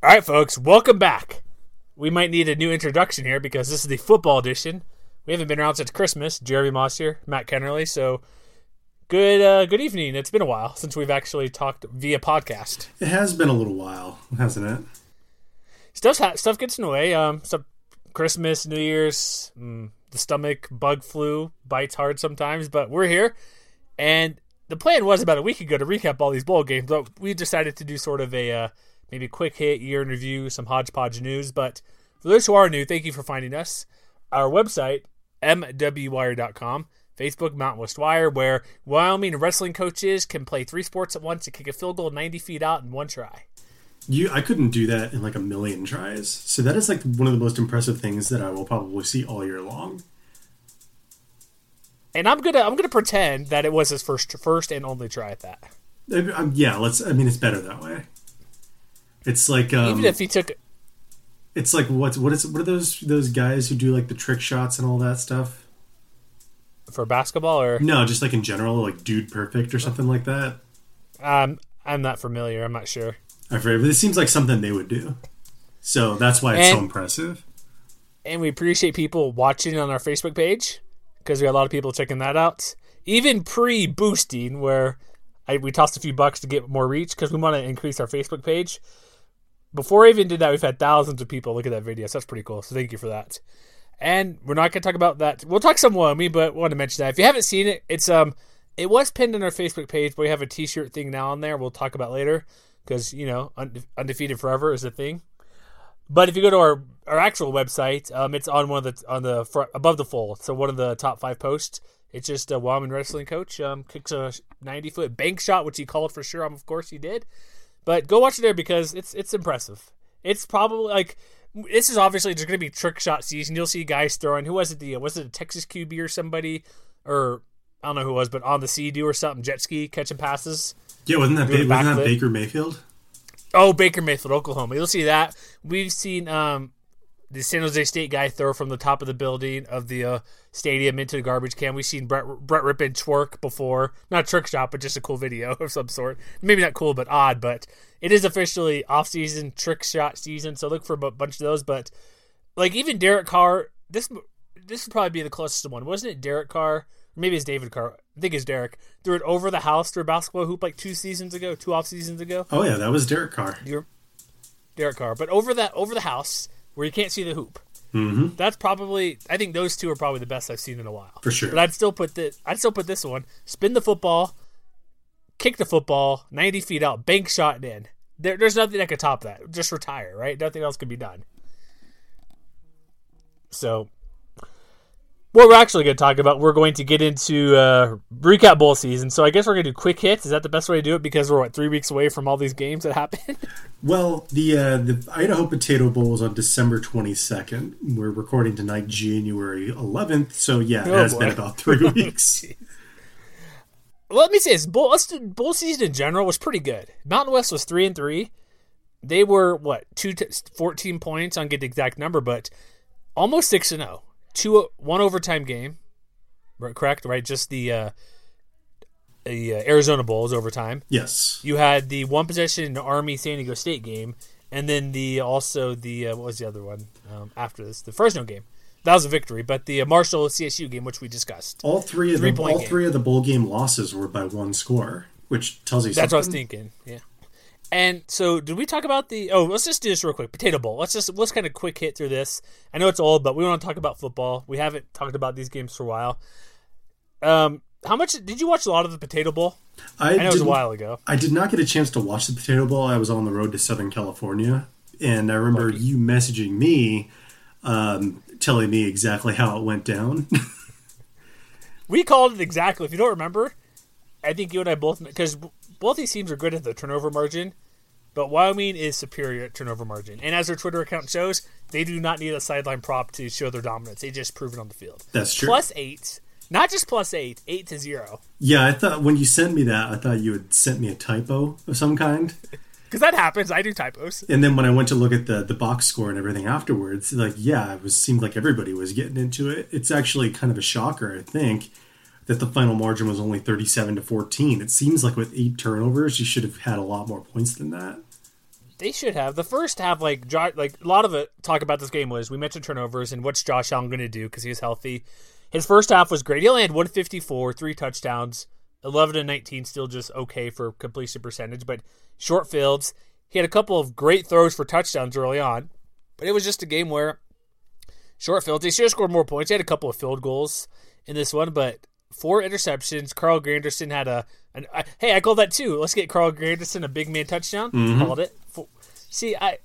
All right, folks, welcome back. We might need a new introduction here because this is the football edition. We haven't been around since Christmas. Jeremy Moss here, Matt Kennerly. So, good uh, good evening. It's been a while since we've actually talked via podcast. It has been a little while, hasn't it? Stuff stuff gets in the way. Um, stuff, Christmas, New Year's, mm, the stomach bug flu bites hard sometimes, but we're here, and the plan was about a week ago to recap all these bowl games, but we decided to do sort of a uh, maybe a quick hit year in review, some hodgepodge news. But for those who are new, thank you for finding us. Our website, mwwire.com, Facebook, Mountain West Wire, where Wyoming wrestling coaches can play three sports at once and kick a field goal 90 feet out in one try. You, I couldn't do that in like a million tries. So that is like one of the most impressive things that I will probably see all year long. And I'm gonna I'm gonna pretend that it was his first first and only try at that. Um, yeah, let's. I mean, it's better that way. It's like um, even if he took. It's like what's what is what are those those guys who do like the trick shots and all that stuff for basketball or no, just like in general, like Dude Perfect or something like that. Um, I'm not familiar. I'm not sure. I forget, but it seems like something they would do. So that's why it's and, so impressive. And we appreciate people watching on our Facebook page because we got a lot of people checking that out. Even pre boosting, where I, we tossed a few bucks to get more reach because we want to increase our Facebook page before I even did that, we've had thousands of people look at that video. So that's pretty cool. So thank you for that. And we're not going to talk about that. We'll talk some Wyoming, but want to mention that if you haven't seen it, it's um, it was pinned on our Facebook page, but we have a T-shirt thing now on there. We'll talk about later because you know unde- undefeated forever is a thing. But if you go to our, our actual website, um, it's on one of the on the front above the fold. So one of the top five posts. It's just a Wyoming wrestling coach um, kicks a 90 foot bank shot, which he called for sure. Um, of course he did. But go watch it there because it's it's impressive. It's probably like this is obviously there's going to be trick shot season. You'll see guys throwing. Who was it? The was it a Texas QB or somebody, or I don't know who it was, but on the Sea-Doo or something, jet ski catching passes. Yeah, wasn't that ba- wasn't that Baker Mayfield? Oh, Baker Mayfield, Oklahoma. You'll see that. We've seen um, the San Jose State guy throw from the top of the building of the uh, stadium into the garbage can. We've seen Brett Brett Rypien twerk before, not trick shot, but just a cool video of some sort. Maybe not cool, but odd. But it is officially off season trick shot season, so look for a bunch of those. But like even Derek Carr, this this would probably be the closest one, wasn't it? Derek Carr, maybe it's David Carr. I think it's Derek threw it over the house through a basketball hoop like two seasons ago, two off seasons ago. Oh yeah, that was Derek Carr. You're Derek Carr, but over that over the house where you can't see the hoop. Mm-hmm. That's probably. I think those two are probably the best I've seen in a while. For sure. But I'd still put this. I'd still put this one. Spin the football, kick the football ninety feet out, bank shot in. There, there's nothing that could top that. Just retire, right? Nothing else can be done. So what we're actually going to talk about, we're going to get into uh, recap bowl season. So I guess we're going to do quick hits. Is that the best way to do it? Because we're what three weeks away from all these games that happen. well, the uh, the Idaho Potato Bowl is on December twenty second. We're recording tonight, January eleventh. So yeah, it oh, has boy. been about three weeks. well, let me say this: bowl, bowl season in general was pretty good. Mountain West was three and three. They were what two t- 14 points. I don't get the exact number, but almost six and zero. Two one overtime game, correct? Right, just the uh, the uh, Arizona Bowl is overtime. Yes, you had the one possession Army San Diego State game, and then the also the uh, what was the other one um, after this? The Fresno game. That was a victory, but the uh, Marshall CSU game, which we discussed, all three of the all game. three of the bowl game losses were by one score, which tells you something. that's something. what I was thinking. Yeah. And so, did we talk about the? Oh, let's just do this real quick. Potato Bowl. Let's just let's kind of quick hit through this. I know it's old, but we want to talk about football. We haven't talked about these games for a while. Um, how much did you watch a lot of the Potato Bowl? I, I know it was a while ago. I did not get a chance to watch the Potato Bowl. I was on the road to Southern California, and I remember Lucky. you messaging me, um, telling me exactly how it went down. we called it exactly. If you don't remember, I think you and I both because both these teams are good at the turnover margin, But Wyoming is superior at turnover margin, and as their Twitter account shows, they do not need a sideline prop to show their dominance. They just prove it on the field. That's true. Plus eight, not just plus eight, eight to zero. Yeah, I thought when you sent me that, I thought you had sent me a typo of some kind. Because that happens. I do typos. And then when I went to look at the the box score and everything afterwards, like yeah, it was seemed like everybody was getting into it. It's actually kind of a shocker, I think, that the final margin was only thirty seven to fourteen. It seems like with eight turnovers, you should have had a lot more points than that. They should have the first half. Like like a lot of it talk about this game was we mentioned turnovers and what's Josh Allen going to do because he was healthy. His first half was great. He only had 154, three touchdowns, 11 and 19, still just okay for completion percentage, but short fields. He had a couple of great throws for touchdowns early on, but it was just a game where short fields. He should have scored more points. He had a couple of field goals in this one, but four interceptions. Carl Granderson had a. An, hey, I called that too. Let's get Carl Granderson a big man touchdown. Mm-hmm. Called it. See, I.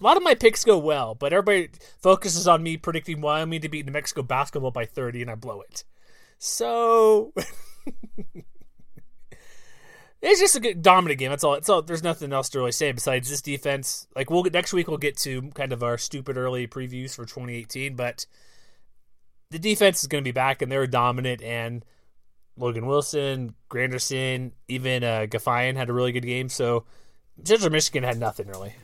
A lot of my picks go well, but everybody focuses on me predicting Wyoming to beat New Mexico basketball by 30, and I blow it. So it's just a good dominant game. That's all. It's all. There's nothing else to really say besides this defense. Like we'll get next week, we'll get to kind of our stupid early previews for 2018, but the defense is going to be back, and they're dominant. And Logan Wilson, Granderson, even uh, Gaffian had a really good game. So Central Michigan had nothing really.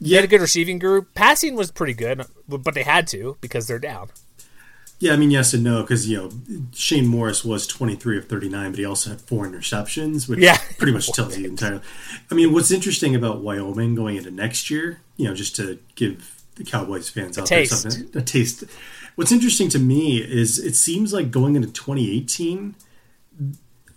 They Yeah, had a good receiving group. Passing was pretty good, but they had to because they're down. yeah. I mean, yes and no, because you know Shane Morris was twenty three of thirty nine, but he also had four interceptions, which Yeah. pretty much tells you entirely. I mean, what's interesting about Wyoming going into next year, you know, just to give the Cowboys fans out taste. there something, a taste. What's interesting to me is it seems like going into twenty eighteen.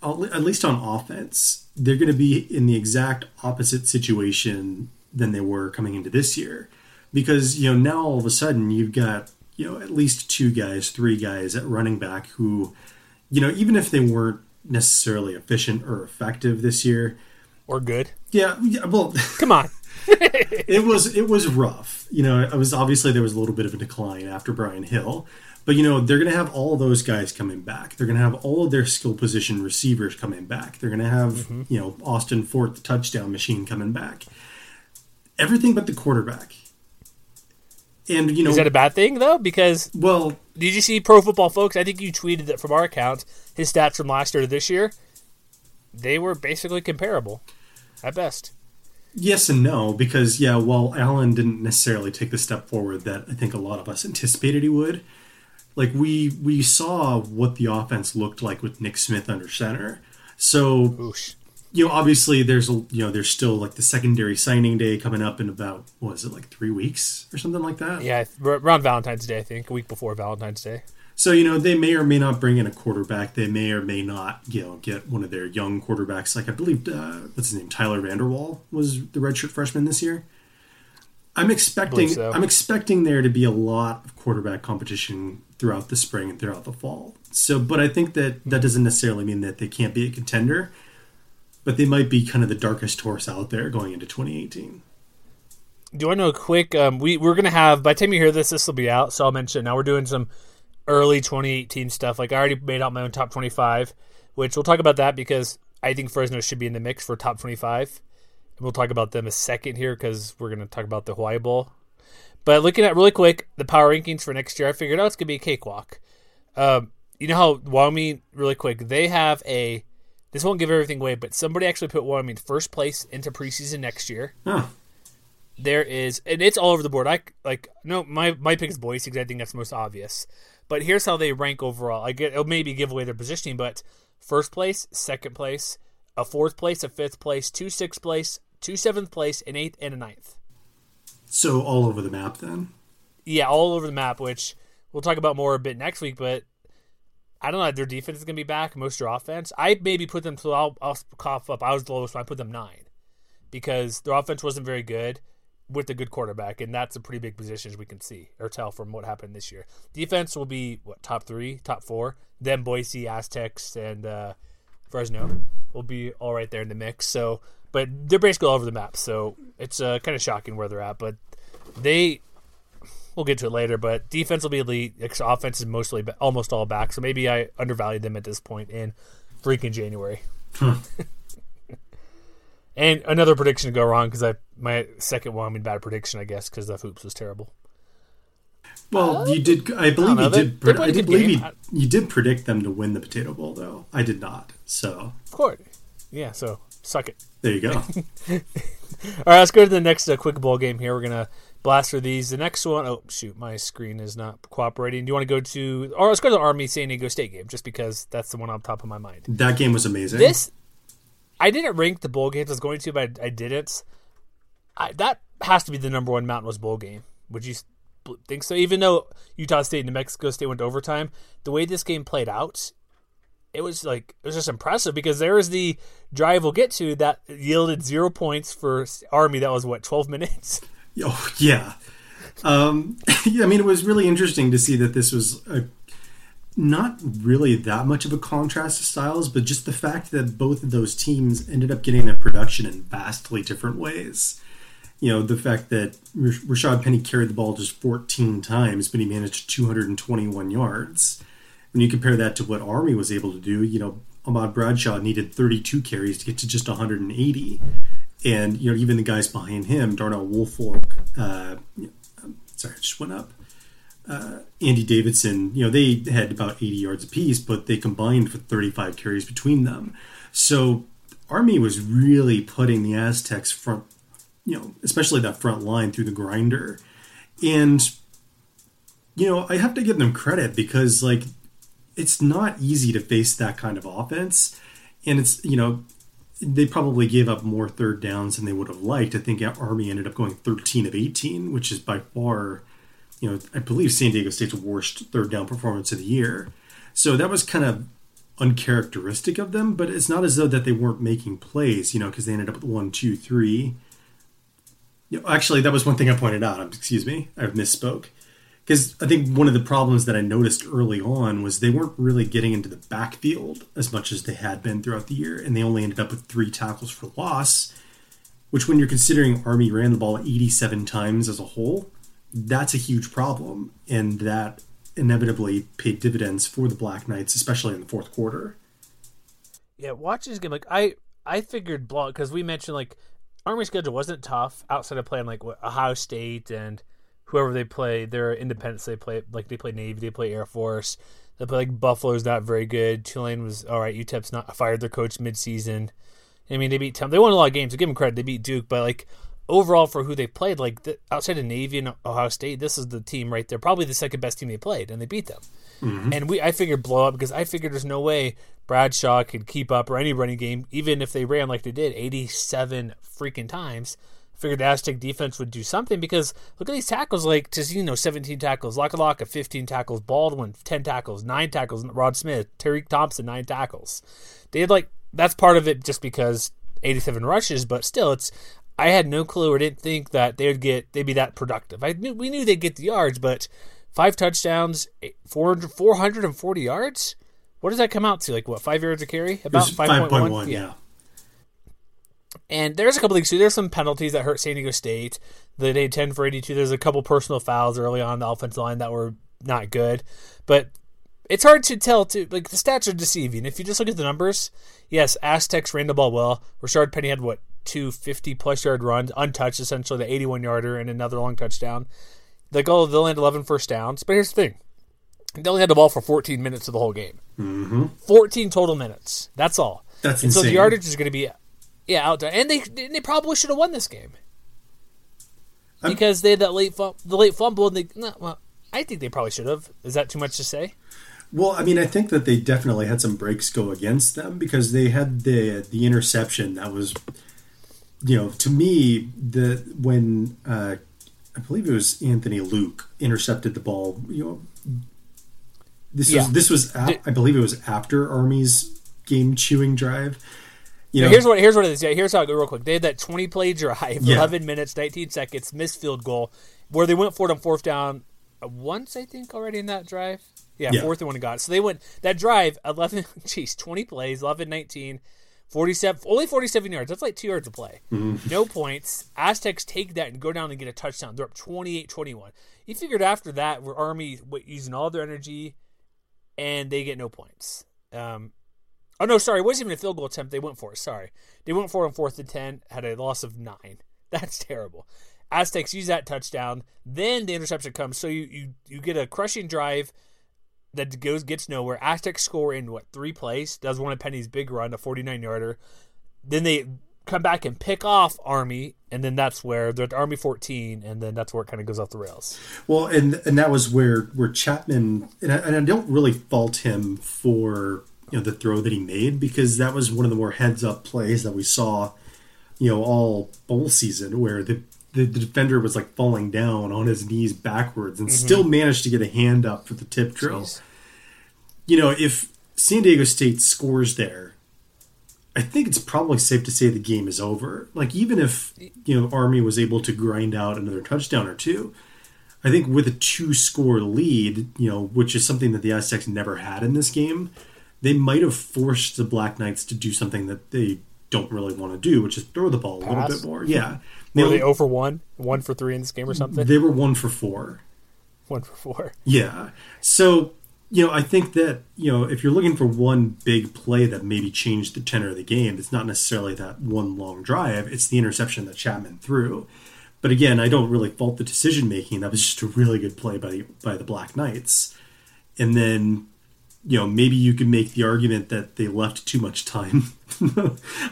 At least on offense, they're going to be in the exact opposite situation than they were coming into this year because you know now all of a sudden you've got you know at least two guys three guys at running back who you know even if they weren't necessarily efficient or effective this year Or good. yeah, yeah well Come on. it was it was rough you know it was obviously there was a little bit of a decline after brian hill but you know they're going to have all those guys coming back they're going to have all of their skill position receivers coming back they're going to have Mm-hmm. you know austin fort the touchdown machine coming back everything but the quarterback and you know Is that a bad thing though? Because well did you see Pro Football Focus? I think you tweeted that from our account. His stats from last year to this year, they were basically comparable, at best. Yes and no, because yeah, while Allen didn't necessarily take the step forward that I think a lot of us anticipated he would, like we we saw what the offense looked like with Nick Smith under center. So Oosh. you know, obviously there's a you know there's still like the secondary signing day coming up in about was it like three weeks or something like that. Yeah, around Valentine's Day, I think, a week before Valentine's Day. So you know they may or may not bring in a quarterback. They may or may not you know get one of their young quarterbacks. Like I believe uh, what's his name, Tyler Vander Waal was the redshirt freshman this year. I'm expecting so. I'm expecting there to be a lot of quarterback competition throughout the spring and throughout the fall. So, but I think that that doesn't necessarily mean that they can't be a contender. But they might be kind of the darkest horse out there going into 2018. Do I know a quick? Um, we we're gonna have by the time you hear this, this will be out. So I'll mention now we're doing some early 2018 stuff. Like I already made out my own top 25, which we'll talk about that because I think Fresno should be in the mix for top 25. And we'll talk about them a second here because we're gonna talk about the Hawaii Bowl. But looking at really quick the power rankings for next year, I figured out it's gonna be a cakewalk. Um, you know how Wyoming really quick they have a. This won't give everything away, but somebody actually put Wyoming first place into preseason next year Oh, there is and it's all over the board i like no my my pick is boise because i think that's most obvious but here's how they rank overall. I get it'll maybe give away their positioning but first place second place a fourth place a fifth place two sixth place two seventh place an eighth and a ninth. So all over the map then. yeah all over the map which we'll talk about more a bit next week but i don't know their defense is going to be back most of their offense. I maybe put them so I'll, I'll cough up. I was the lowest one i put them nine because their offense wasn't very good with a good quarterback, and that's a pretty big position as we can see or tell from what happened this year. Defense will be what top three, top four. Then Boise, Aztecs, and uh, Fresno will be all right there in the mix. So, but they're basically all over the map. So it's uh, kind of shocking where they're at. But they, we'll get to it later. But defense will be elite. Offense is mostly almost all back. So maybe I undervalued them at this point in freaking January. And another prediction to go wrong because I my second one, I mean, bad prediction, I guess, because the hoops was terrible. Well, you did. I believe know, you they- did. they Pred- played did believe you, you did predict them to win the Potato Bowl, though. I did not. So Of course. Yeah, so suck it. there you go. All right, let's go to the next uh, quick bowl game here. We're gonna blast through these. The next one, oh shoot, my screen is not cooperating. Do you want to go to, or let's go to the Army San Diego State game, just because that's the one on top of my mind. that game was amazing. This, I didn't rank the bowl games I was going to, but I, I didn't. I, that has to be the number one Mountain West bowl game. Would you think so? Even though Utah State and New Mexico State went to overtime, the way this game played out, it was like it was just impressive because there was the drive we'll get to that yielded zero points for Army. That was what twelve minutes. Oh yeah. Um, yeah, I mean, it was really interesting to see that this was a, not really that much of a contrast to styles, but just the fact that both of those teams ended up getting their production in vastly different ways. You know, the fact that Rashaad Penny carried the ball just 14 times, but he managed 221 yards. When you compare that to what Army was able to do, you know, Ahmad Bradshaw needed 32 carries to get to just 180 and you know even the guys behind him, Darnell Woolfolk, uh, sorry, I just went up. Uh, Andy Davidson, you know they had about 80 yards apiece, but they combined for 35 carries between them. So Army was really putting the Aztecs front, you know, especially that front line through the grinder, and you know I have to give them credit because like it's not easy to face that kind of offense, and it's you know they probably gave up more third downs than they would have liked. I think Army ended up going 13 of 18, which is by far, you know, I believe San Diego State's worst third down performance of the year. So that was kind of uncharacteristic of them, but it's not as though that they weren't making plays, you know, because they ended up with one, two, three. You know, actually, that was one thing I pointed out. Excuse me, I misspoke. Because I think one of the problems that I noticed early on was they weren't really getting into the backfield as much as they had been throughout the year, and they only ended up with three tackles for loss. Which, when you're considering Army ran the ball 87 times as a whole, that's a huge problem, and that inevitably paid dividends for the Black Knights, especially in the fourth quarter. Yeah, watching this game, like I, I figured blowout because we mentioned like Army schedule wasn't tough outside of playing like Ohio State and whoever they play. They're independents. They play like they play Navy, they play Air Force. They play like Buffalo's not very good. Tulane was all right. UTEP's not fired their coach midseason. I mean, they beat Tom. They won a lot of games. I give them credit. They beat Duke, but like overall for who they played, like the, outside of Navy and Ohio State, this is the team right there. Probably the second best team they played, and they beat them. Mm-hmm. And we, I figured blow up because I figured there's no way Bradshaw could keep up or any running game, even if they ran like they did 87 freaking times. Figured the Aztec defense would do something because look at these tackles like Tezino, 17 tackles, Lakalaka, 15 tackles, Baldwin, 10 tackles, 9 tackles, Rod Smith, Tariq Thompson, 9 tackles. They had like, that's part of it just because 87 rushes, but still, it's, I had no clue or didn't think that they would get, they'd be that productive. I knew, we knew they'd get the yards, but five touchdowns, eh, 400, 440 yards? What does that come out to? Like what, five yards a carry? About 5.1, 5.1? yeah. And there's a couple things too. There's some penalties that hurt San Diego State. They did 10 for 82. There's a couple personal fouls early on the offensive line that were not good. But it's hard to tell too. Like the stats are deceiving. If you just look at the numbers, yes, Aztecs ran the ball well. Rashard Penny had what two 50 plus yard runs, untouched essentially, the 81 yarder and another long touchdown. The goal they'll land 11 first downs. But here's the thing: they only had the ball for 14 minutes of the whole game. Mm-hmm. 14 total minutes. That's all. That's and so the yardage is going to be yeah out there, and they and they probably should have won this game I'm- because they had that late fum- the late fumble. And they no, well, I think they probably should have. Is that too much to say? Well, I mean, I think that they definitely had some breaks go against them because they had the the interception that was, you know, to me the when uh, I believe it was Anthony Luke intercepted the ball. You know, this Yeah. was this was a- Did- I believe it was after Army's game chewing drive. You know, here's what here's what it is. Yeah, here's how I go real quick. They had that 20 play drive, Yeah. 11 minutes, 19 seconds, missed field goal, where they went for it on fourth down uh, once, I think, already in that drive. Yeah, Yeah. fourth and one got it. So they went that drive 11, geez, 20 plays, 11, 19, 47, only 47 yards. That's like two yards of play. Mm-hmm. No points. Aztecs take that and go down and get a touchdown. They're up 28-21. You figured after that, where Army using all their energy, and they get no points. Um, Oh no, sorry, it wasn't even a field goal attempt. They went for it. Sorry, they went for it on fourth and ten. Had a loss of nine. That's terrible. Aztecs use that touchdown. Then the interception comes. So you you, you get a crushing drive that goes gets nowhere. Aztecs score in what three plays? Does one of Penny's big run, a forty nine yarder. Then they come back and pick off Army, and then that's where they're at Army fourteen, and then that's where it kind of goes off the rails. Well, and and that was where where Chapman and I, and I don't really fault him for you know the throw that he made because that was one of the more heads up plays that we saw, you know, all bowl season where the the, the defender was like falling down on his knees backwards and mm-hmm. still managed to get a hand up for the tip drill. Jeez. You know, if San Diego State scores there, I think it's probably safe to say the game is over. Like even if you know Army was able to grind out another touchdown or two, I think with a two score lead, you know, which is something that the Aztecs never had in this game, they might have forced the Black Knights to do something that they don't really want to do, which is throw the ball a little bit more. Yeah. They, were they over one, one for three in this game or something? They were one for four. One for four. Yeah. So you know, I think that you know if you're looking for one big play that maybe changed the tenor of the game, it's not necessarily that one long drive. It's the interception that Chapman threw. But again, I don't really fault the decision making. That was just a really good play by the by the Black Knights. And then you know maybe you could make the argument that they left too much time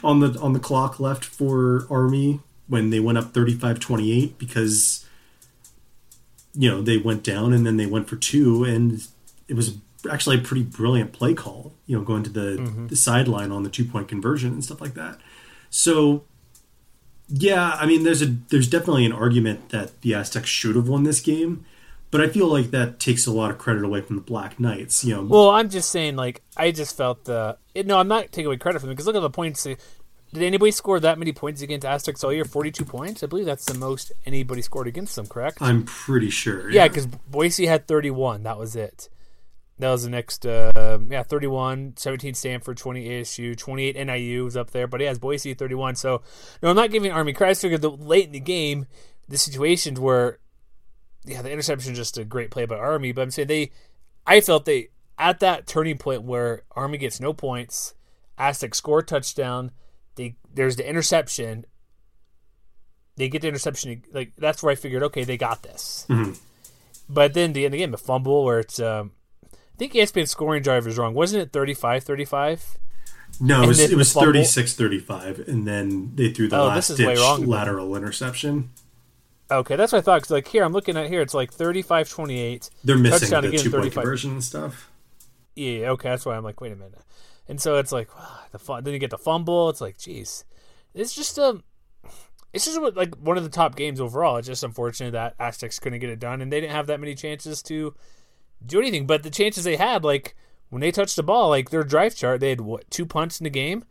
on the on the clock left for army when they went up 35-28 because you know they went down and then they went for two and it was actually a pretty brilliant play call you know going to the, mm-hmm. the sideline on the two point conversion and stuff like that so yeah i mean there's a there's definitely an argument that the aztecs should have won this game but I feel like that takes a lot of credit away from the Black Knights. You know. Well, I'm just saying, like, I just felt the. It, no, I'm not taking away credit from them because look at the points. Did anybody score that many points against Aztecs all year? 42 points? I believe that's the most anybody scored against them, correct? I'm pretty sure. Yeah, because yeah, Boise had 31. That was it. That was the next, uh, yeah, 31, 17 Stanford, 20 ASU, 28 NIU was up there, but he has Boise 31. So, no, I'm not giving Army credit. The late in the game, the situations where yeah, the interception is just a great play by Army. But I'm saying they, I felt they at that turning point where Army gets no points, Aztec score touchdown. They there's the interception. They get the interception. Like that's where I figured, okay, they got this. Mm-hmm. But then the end of the game, a fumble where it's. Um, I think ESPN scoring drive is wrong. Wasn't it 35-35? No, it was, it was 36-35, and then they threw the oh, last ditch lateral interception. Okay, that's what I thought. Cause like here, I'm looking at here. It's like 35-28. They're missing the again, two point conversion and stuff. Yeah. Okay, that's why I'm like, wait a minute. And so it's like the fun. Then you get the fumble. It's like, geez, it's just a. Um, it's just like one of the top games overall. It's just unfortunate that Aztecs couldn't get it done, and they didn't have that many chances to do anything. But the chances they had, like when they touched the ball, like their drive chart, they had what two punts in the game.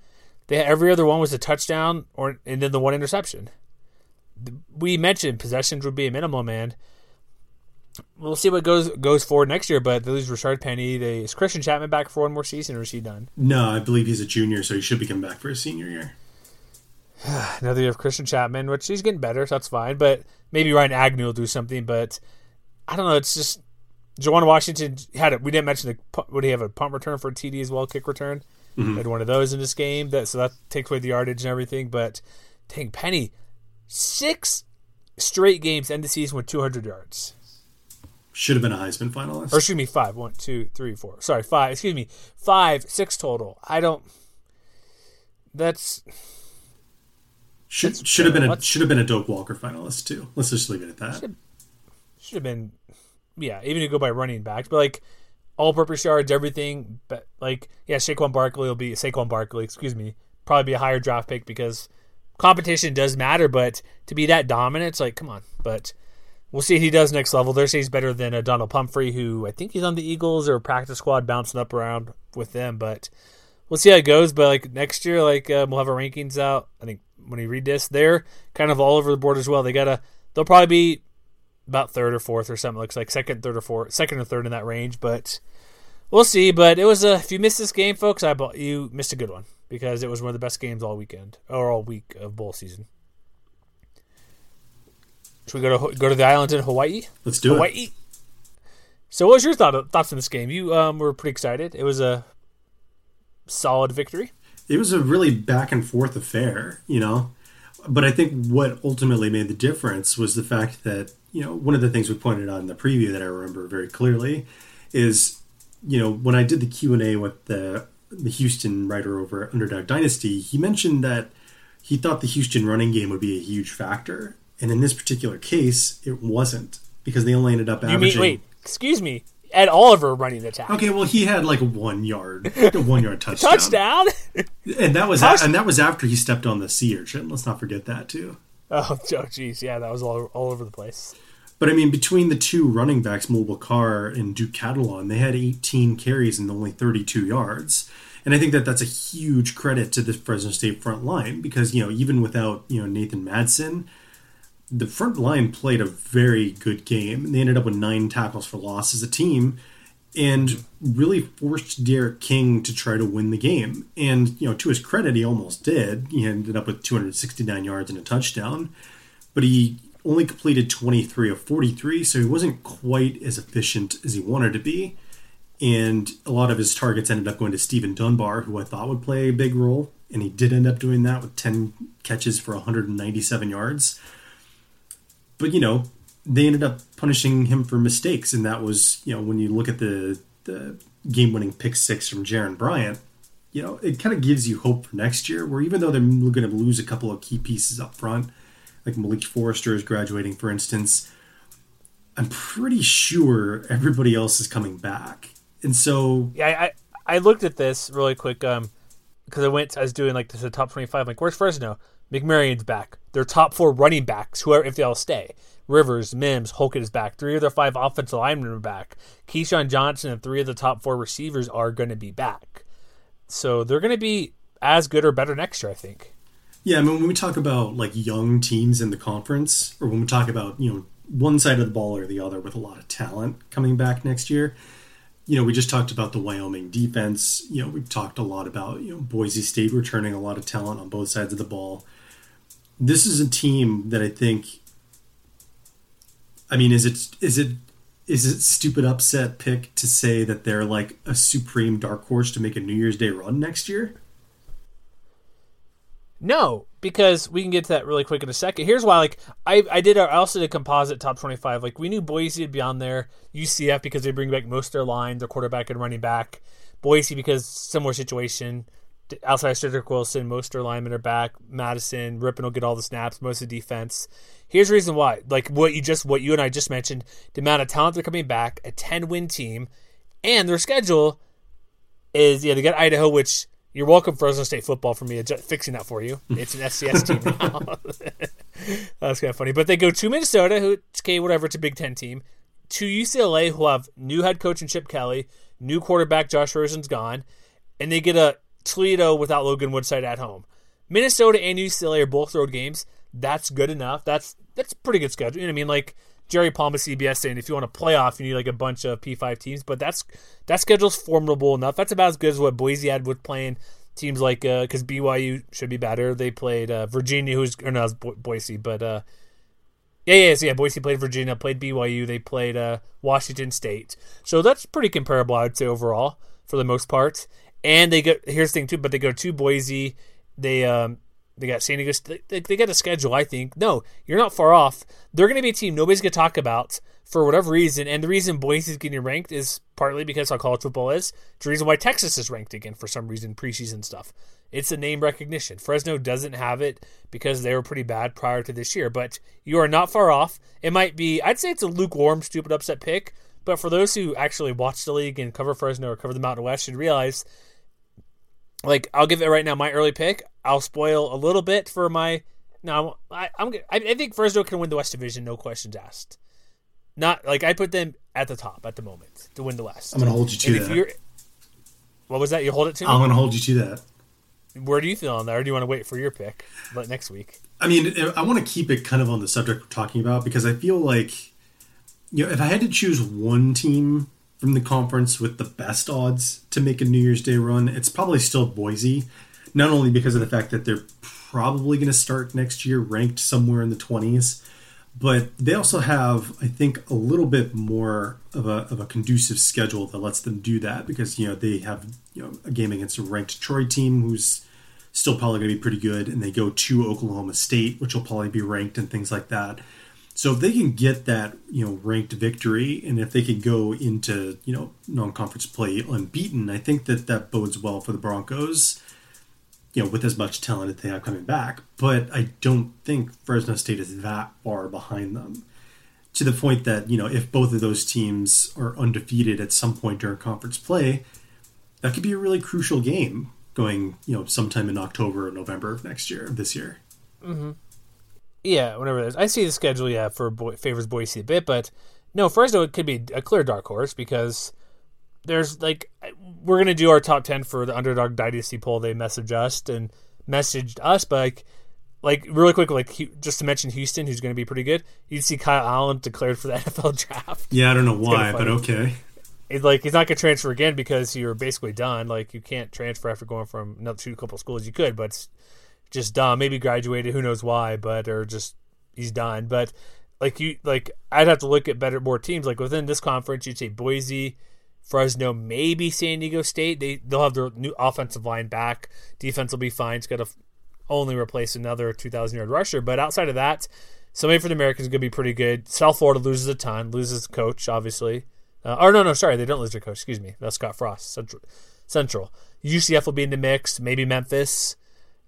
They had, every other one was a touchdown, or and then the one interception we mentioned possessions would be a minimum, and we'll see what goes goes forward next year. But they lose Richard Penny. They, is Christian Chapman back for one more season, or is he done? No, I believe he's a junior, so he should be coming back for his senior year. Another year of Christian Chapman, which he's getting better, so that's fine. But maybe Ryan Agnew will do something. But I don't know. It's just Juwan Washington had it. We didn't mention the would he have a punt return for a TD as well, kick return. Mm-hmm. Had one of those in this game. That so that takes away the yardage and everything. But dang, Penny six straight games end the season with 200 yards. Should have been a Heisman finalist. Or excuse me, five. One, two, three, four. Sorry, five. Excuse me, five, six total. I don't. That's. Should that's should have been a should have been a Doak Walker finalist too. Let's just leave it at that. Should, should have been, yeah. Even to go by running backs, but like all-purpose yards, everything. But like, yeah, Saquon Barkley will be Saquon Barkley. Excuse me, probably be a higher draft pick because competition does matter, but to be that dominant, it's like, come on. But we'll see what he does next level. They're saying he's better than a Donnel Pumphrey, who I think he's on the Eagles or practice squad bouncing up around with them. But we'll see how it goes. But like next year, like um, we'll have our rankings out. I think when you read this, they're kind of all over the board as well. They gotta, they'll probably be about third or fourth or something. Looks like second, third or fourth, second or third in that range. But we'll see. But it was a. If you missed this game, folks, I bought you missed a good one because it was one of the best games all weekend or all week of bowl season. Should we go to go to the island in Hawaii? Let's do it. Hawaii. it. So, what was your thought, thoughts on this game? You um, were pretty excited. It was a solid victory. It was a really back and forth affair, you know. But I think what ultimately made the difference was the fact that you know one of the things we pointed out in the preview that I remember very clearly is you know when I did the Q and A with the the Houston writer over at Underdog Dynasty, he mentioned that he thought the Houston running game would be a huge factor, and in this particular case, it wasn't because they only ended up averaging. You mean wait? Excuse me. Ed Oliver running the attack. Okay, well he had like a one yard, a one yard touchdown. Touchdown. and that was a, and that was after he stepped on the sea urchin. Let's not forget that too. Oh, oh, jeez, yeah, that was all all over the place. But I mean, between the two running backs, Mulbah Car and Duke Catalon, they had 18 carries and only 32 yards. And I think that that's a huge credit to the Fresno State front line because you know even without you know Nathan Madsen, the front line played a very good game. They ended up with nine tackles for loss as a team and really forced D'Eriq King to try to win the game. And, you know, to his credit, he almost did. He ended up with 269 yards and a touchdown, but he only completed 23 of 43, so he wasn't quite as efficient as he wanted to be. And a lot of his targets ended up going to Steven Dunbar, who I thought would play a big role. And he did end up doing that with 10 catches for 197 yards. But, you know, they ended up punishing him for mistakes, and that was you know when you look at the the game winning pick six from Jaron Bryant, you know it kind of gives you hope for next year. Where even though they're going to lose a couple of key pieces up front, like Malik Forrester is graduating, for instance, I'm pretty sure everybody else is coming back, and so yeah, I I looked at this really quick um because I went I was doing like the top 25 like where's Fresno McMaryion's back their top four running backs whoever if they all stay Rivers, Mims, Hokit is back. Three of their five offensive linemen are back. KeeSean Johnson and three of the top four receivers are going to be back. So they're going to be as good or better next year, I think. Yeah, I mean, when we talk about like young teams in the conference, or when we talk about, you know, one side of the ball or the other with a lot of talent coming back next year, you know, we just talked about the Wyoming defense. You know, we've talked a lot about, you know, Boise State returning a lot of talent on both sides of the ball. This is a team that I think I mean, is it is it is it stupid upset pick to say that they're like a supreme dark horse to make a New Year's Day run next year? No, because we can get to that really quick in a second. Here's why: like I, I did, I also did a composite top twenty-five. Like we knew Boise would be on there. UCF because they bring back most of their line, their quarterback and running back. Boise because similar situation outside Cedric Wilson, most of their linemen are back. Mattison, Rypien will get all the snaps, most of the defense. Here's the reason why. Like what you just what you and I just mentioned, the amount of talent they're coming back, a 10 win team, and their schedule is yeah, they got Idaho, which you're welcome Frozen State football for me uh, Just fixing that for you. It's an FCS team now. That's kind of funny. But they go to Minnesota, who okay, whatever, it's a Big Ten team. To UCLA, who have new head coach and Chip Kelly, new quarterback Josh Rosen's gone, and they get a Toledo without Logan Woodside at home. Minnesota and UCLA are both road games. That's good enough. That's that's pretty good schedule. You know what I mean? Like Jerry Palm of CBS saying if you want to playoff, you need like a bunch of P5 teams. But that's that schedule's formidable enough. That's about as good as what Boise had with playing teams like because uh, BYU should be better. They played uh, Virginia, who's or no, Bo- Boise, but uh, yeah, yeah, so yeah. Boise played Virginia, played BYU. They played uh, Washington State. So that's pretty comparable, I would say overall for the most part. And they go here's the thing too, but they go to Boise. They um they got San Diego. They, they got a schedule. I think no, you're not far off. They're going to be a team nobody's going to talk about for whatever reason. And the reason Boise is getting ranked is partly because how college football is. It's the reason why Texas is ranked again for some reason preseason stuff. It's a name recognition. Fresno doesn't have it because they were pretty bad prior to this year. But you are not far off. It might be. I'd say it's a lukewarm, stupid upset pick. But for those who actually watch the league and cover Fresno or cover the Mountain West, should realize like I'll give it right now my early pick. I'll spoil a little bit for my. No, I, I'm. I, I think Fresno can win the West Division, no questions asked. Not like I put them at the top at the moment to win the West. I'm gonna hold you to that. What was that? You hold it to. I'm gonna hold you to that. Where do you feel on that, or do you want to wait for your pick but next week? I mean, I want to keep it kind of on the subject we're talking about because I feel like, you know, if I had to choose one team from the conference with the best odds to make a New Year's Day run, it's probably still Boise. Not only because of the fact that they're probably going to start next year ranked somewhere in the 20s, but they also have, I think, a little bit more of a, of a conducive schedule that lets them do that because you know they have you know a game against a ranked Troy team who's still probably going to be pretty good, and they go to Oklahoma State, which will probably be ranked and things like that. So if they can get that you know ranked victory, and if they can go into you know non-conference play unbeaten, I think that that bodes well for the Broncos you know, with as much talent that they have coming back. But I don't think Fresno State is that far behind them. To the point that, you know, if both of those teams are undefeated at some point during conference play, that could be a really crucial game going, you know, sometime in October or November of next year, this year. Mm-hmm. Yeah, whenever it is. I see the schedule, yeah, for Bo- favors Boise a bit, but no, Fresno it could be a clear dark horse because there's like we're gonna do our top ten for the underdog dynasty poll. They messaged us and messaged us, but like, like really quick, like just to mention Houston, who's gonna be pretty good. You'd see Kyle Allen declared for the NFL draft. Yeah, I don't know why, but okay. It's like he's not gonna transfer again because you're basically done. Like you can't transfer after going from another two couple schools. You could, but it's just done. Maybe graduated, who knows why, but or just he's done. But like you, like I'd have to look at better more teams. Like within this conference, you'd say Boise. Fresno, maybe San Diego State. They they'll have their new offensive line back. Defense will be fine. It's got to only replace another 2,000 yard rusher. But outside of that, somebody for the Americans is going to be pretty good. South Florida loses a ton, loses coach obviously. Uh, or no, no, sorry, they don't lose their coach. Excuse me, that's Scott Frost. Central. Central. UCF will be in the mix. Maybe Memphis.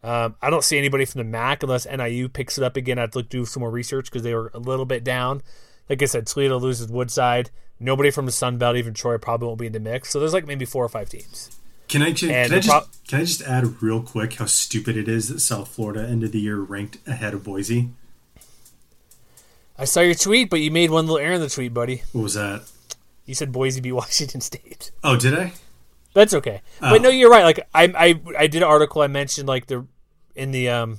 Um, I don't see anybody from the MAC unless NIU picks it up again. I'd look do some more research because they were a little bit down. Like I said, Toledo loses Woodside. Nobody from the Sun Belt, even Troy, probably won't be in the mix. So there's like maybe four or five teams. Can I, just, can, I just, pro- can I just add real quick how stupid it is that South Florida ended the year ranked ahead of Boise? I saw your tweet, but you made one little error in the tweet, buddy. What was that? You said Boise beat Washington State. Oh, did I? That's okay. Oh. But no, you're right. Like I, I, I did an article. I mentioned like the in the um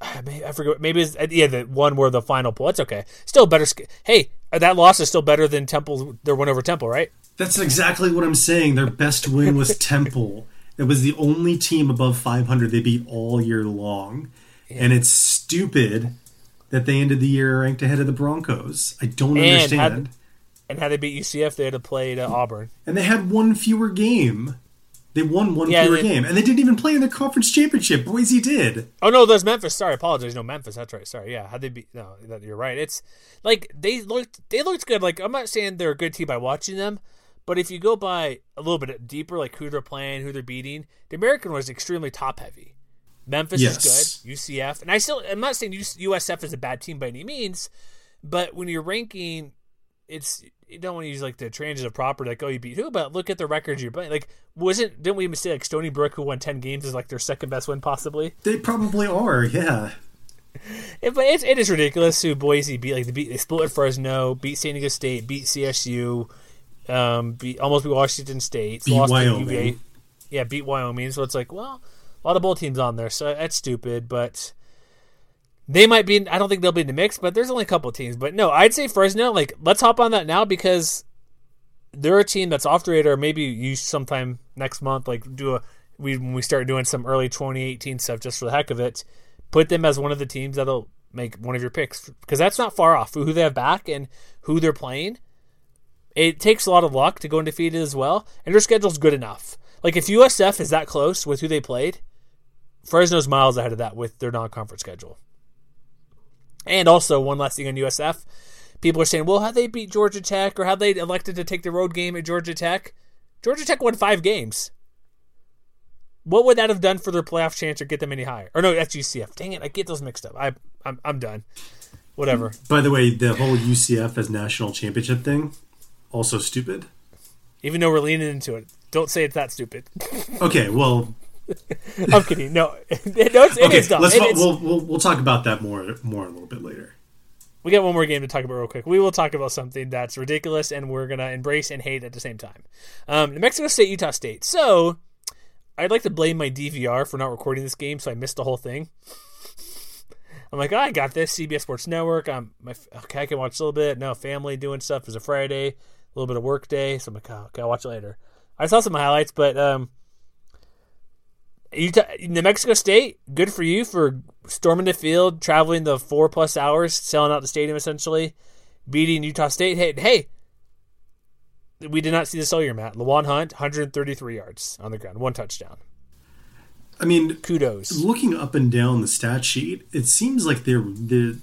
ah, I forget. Maybe it's uh, yeah, the one where the final pull. It's okay. Still better. Hey, uh, that loss is still better than Temple. Their win over Temple, right? That's exactly what I'm saying. Their best win was Temple. It was the only team above 500 they beat all year long, yeah. and it's stupid that they ended the year ranked ahead of the Broncos. I don't and understand. Had, and had they beat UCF, they had to play to Auburn, and they had one fewer game. They won one yeah, fewer they, game, and they didn't even play in the conference championship. Boise did. Oh no, that's Memphis. Sorry, apologize. No, Memphis. That's right. Sorry. Yeah, how they be? No, you're right. It's like they looked. They looked good. Like I'm not saying they're a good team by watching them, but if you go by a little bit deeper, like who they're playing, who they're beating, the American was extremely top heavy. Memphis yes. is good. UCF, and I still I'm not saying USF is a bad team by any means, but when you're ranking, it's you don't want to use like the transitive property, like oh you beat who, but look at the records you're playing. Like wasn't didn't we even say like Stony Brook who won ten games is like their second best win possibly? They probably are, yeah. It, but it's, it is ridiculous who Boise beat like they beat they split Fresno, beat San Diego State, beat CSU, um, beat almost beat Washington State, beat lost Wyoming. UVA, yeah, beat Wyoming. So it's like well, a lot of bowl teams on there, so that's stupid, but they might be. I don't think they'll be in the mix, but there's only a couple teams. But no, I'd say Fresno. Like, let's hop on that now because they're a team that's off the radar. Maybe you sometime next month, like do a we when we start doing some early 2018 stuff just for the heck of it. Put them as one of the teams that'll make one of your picks because that's not far off who they have back and who they're playing. It takes a lot of luck to go undefeated as well, and their schedule's good enough. Like if USF is that close with who they played, Fresno's miles ahead of that with their non-conference schedule. And also, one last thing on USF. People are saying, well, how they beat Georgia Tech or how they elected to take the road game at Georgia Tech? Georgia Tech won five games. What would that have done for their playoff chance or get them any higher? Or no, that's UCF. Dang it, I get those mixed up. I, I'm, I'm done. Whatever. By the way, the whole UCF as national championship thing, also stupid. Even though we're leaning into it, don't say it's that stupid. okay, well, I'm kidding. No, no it's, okay, dumb. Let's, it, we'll, we'll, we'll talk about that more more a little bit later. We got one more game to talk about real quick. We will talk about something that's ridiculous and we're gonna embrace and hate at the same time. Um, New Mexico State, Utah State. So, I'd like to blame my DVR for not recording this game, so I missed the whole thing. I'm like, oh, I got this CBS Sports Network. I'm my, okay. I can watch a little bit. No, family doing stuff. It's a Friday, a little bit of work day, so I'm like, oh, okay, I'll watch it later. I saw some highlights, but um, Utah, New Mexico State, good for you for storming the field, traveling the four plus hours, selling out the stadium essentially, beating Utah State. Hey, hey, we did not see this all year, Matt. Lewan Hunt, 133 yards on the ground, one touchdown. I mean, kudos. Looking up and down the stat sheet, it seems like they're the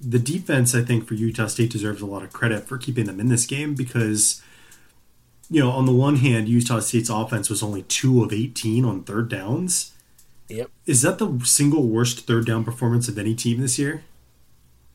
the defense. I think for Utah State deserves a lot of credit for keeping them in this game because you know, on the one hand, Utah State's offense was only two of 18 on third downs. Yep. Is that the single worst third down performance of any team this year?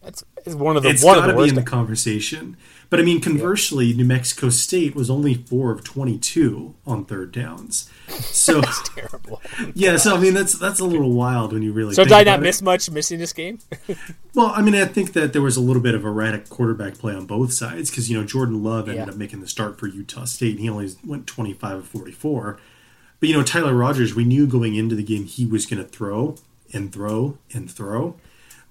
That's one of the it's one got to be in the conversation. But I mean, conversely, yep. New Mexico State was only four of 22 on third downs. So that's terrible. Yeah, so I mean, that's that's a little wild when you really. So did I not it. miss much missing this game? well, I mean, I think that there was a little bit of erratic quarterback play on both sides because you know Jordan Love ended yeah. up making the start for Utah State. And he only went 25 of 44. But you know, Tyler Rogers, we knew going into the game he was going to throw and throw and throw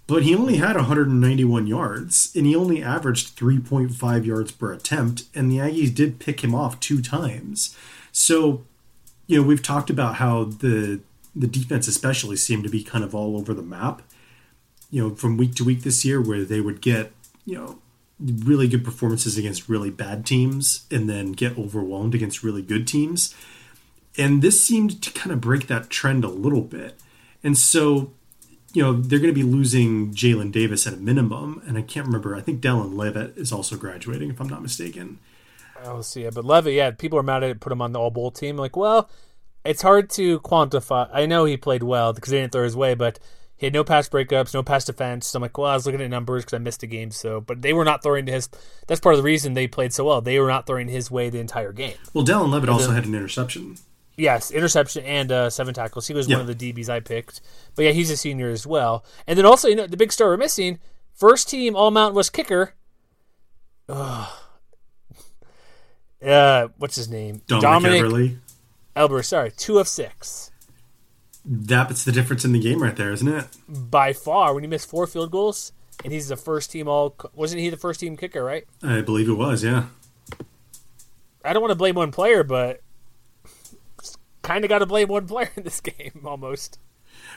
but he only had 191 yards and he only averaged 3.5 yards per attempt and the aggies did pick him off two times. So you know we've talked about how the the defense especially seemed to be kind of all over the map. You know from week to week this year where they would get you know really good performances against really bad teams and then get overwhelmed against really good teams. And this seemed to kind of break that trend a little bit. And so you know, they're going to be losing Jalen Davis at a minimum. And I can't remember. I think Dallin Leavitt is also graduating, if I'm not mistaken. Uh, I'll see it. But Leavitt, yeah, people are mad at it, put him on the All Bowl team. Like, well, it's hard to quantify. I know he played well because he didn't throw his way, but he had no pass breakups, no pass defense. So I'm like, well, I was looking at numbers because I missed a game. So, but they were not throwing to his. That's part of the reason they played so well. They were not throwing his way the entire game. Well, Dallin Leavitt also had an interception. Yes, interception and uh, seven tackles. He was one of the DBs I picked. But yeah, he's a senior as well. And then also, you know, the big star we're missing, first team All Mountain West kicker. Uh, what's his name? Dominic, Dominic Eberle. Sorry, two of six. That's the difference in the game right there, isn't it? By far, when you miss four field goals, and he's the first team all. Wasn't he the first team kicker? Right. I believe it was. Yeah. I don't want to blame one player, but kind of got to blame one player in this game almost.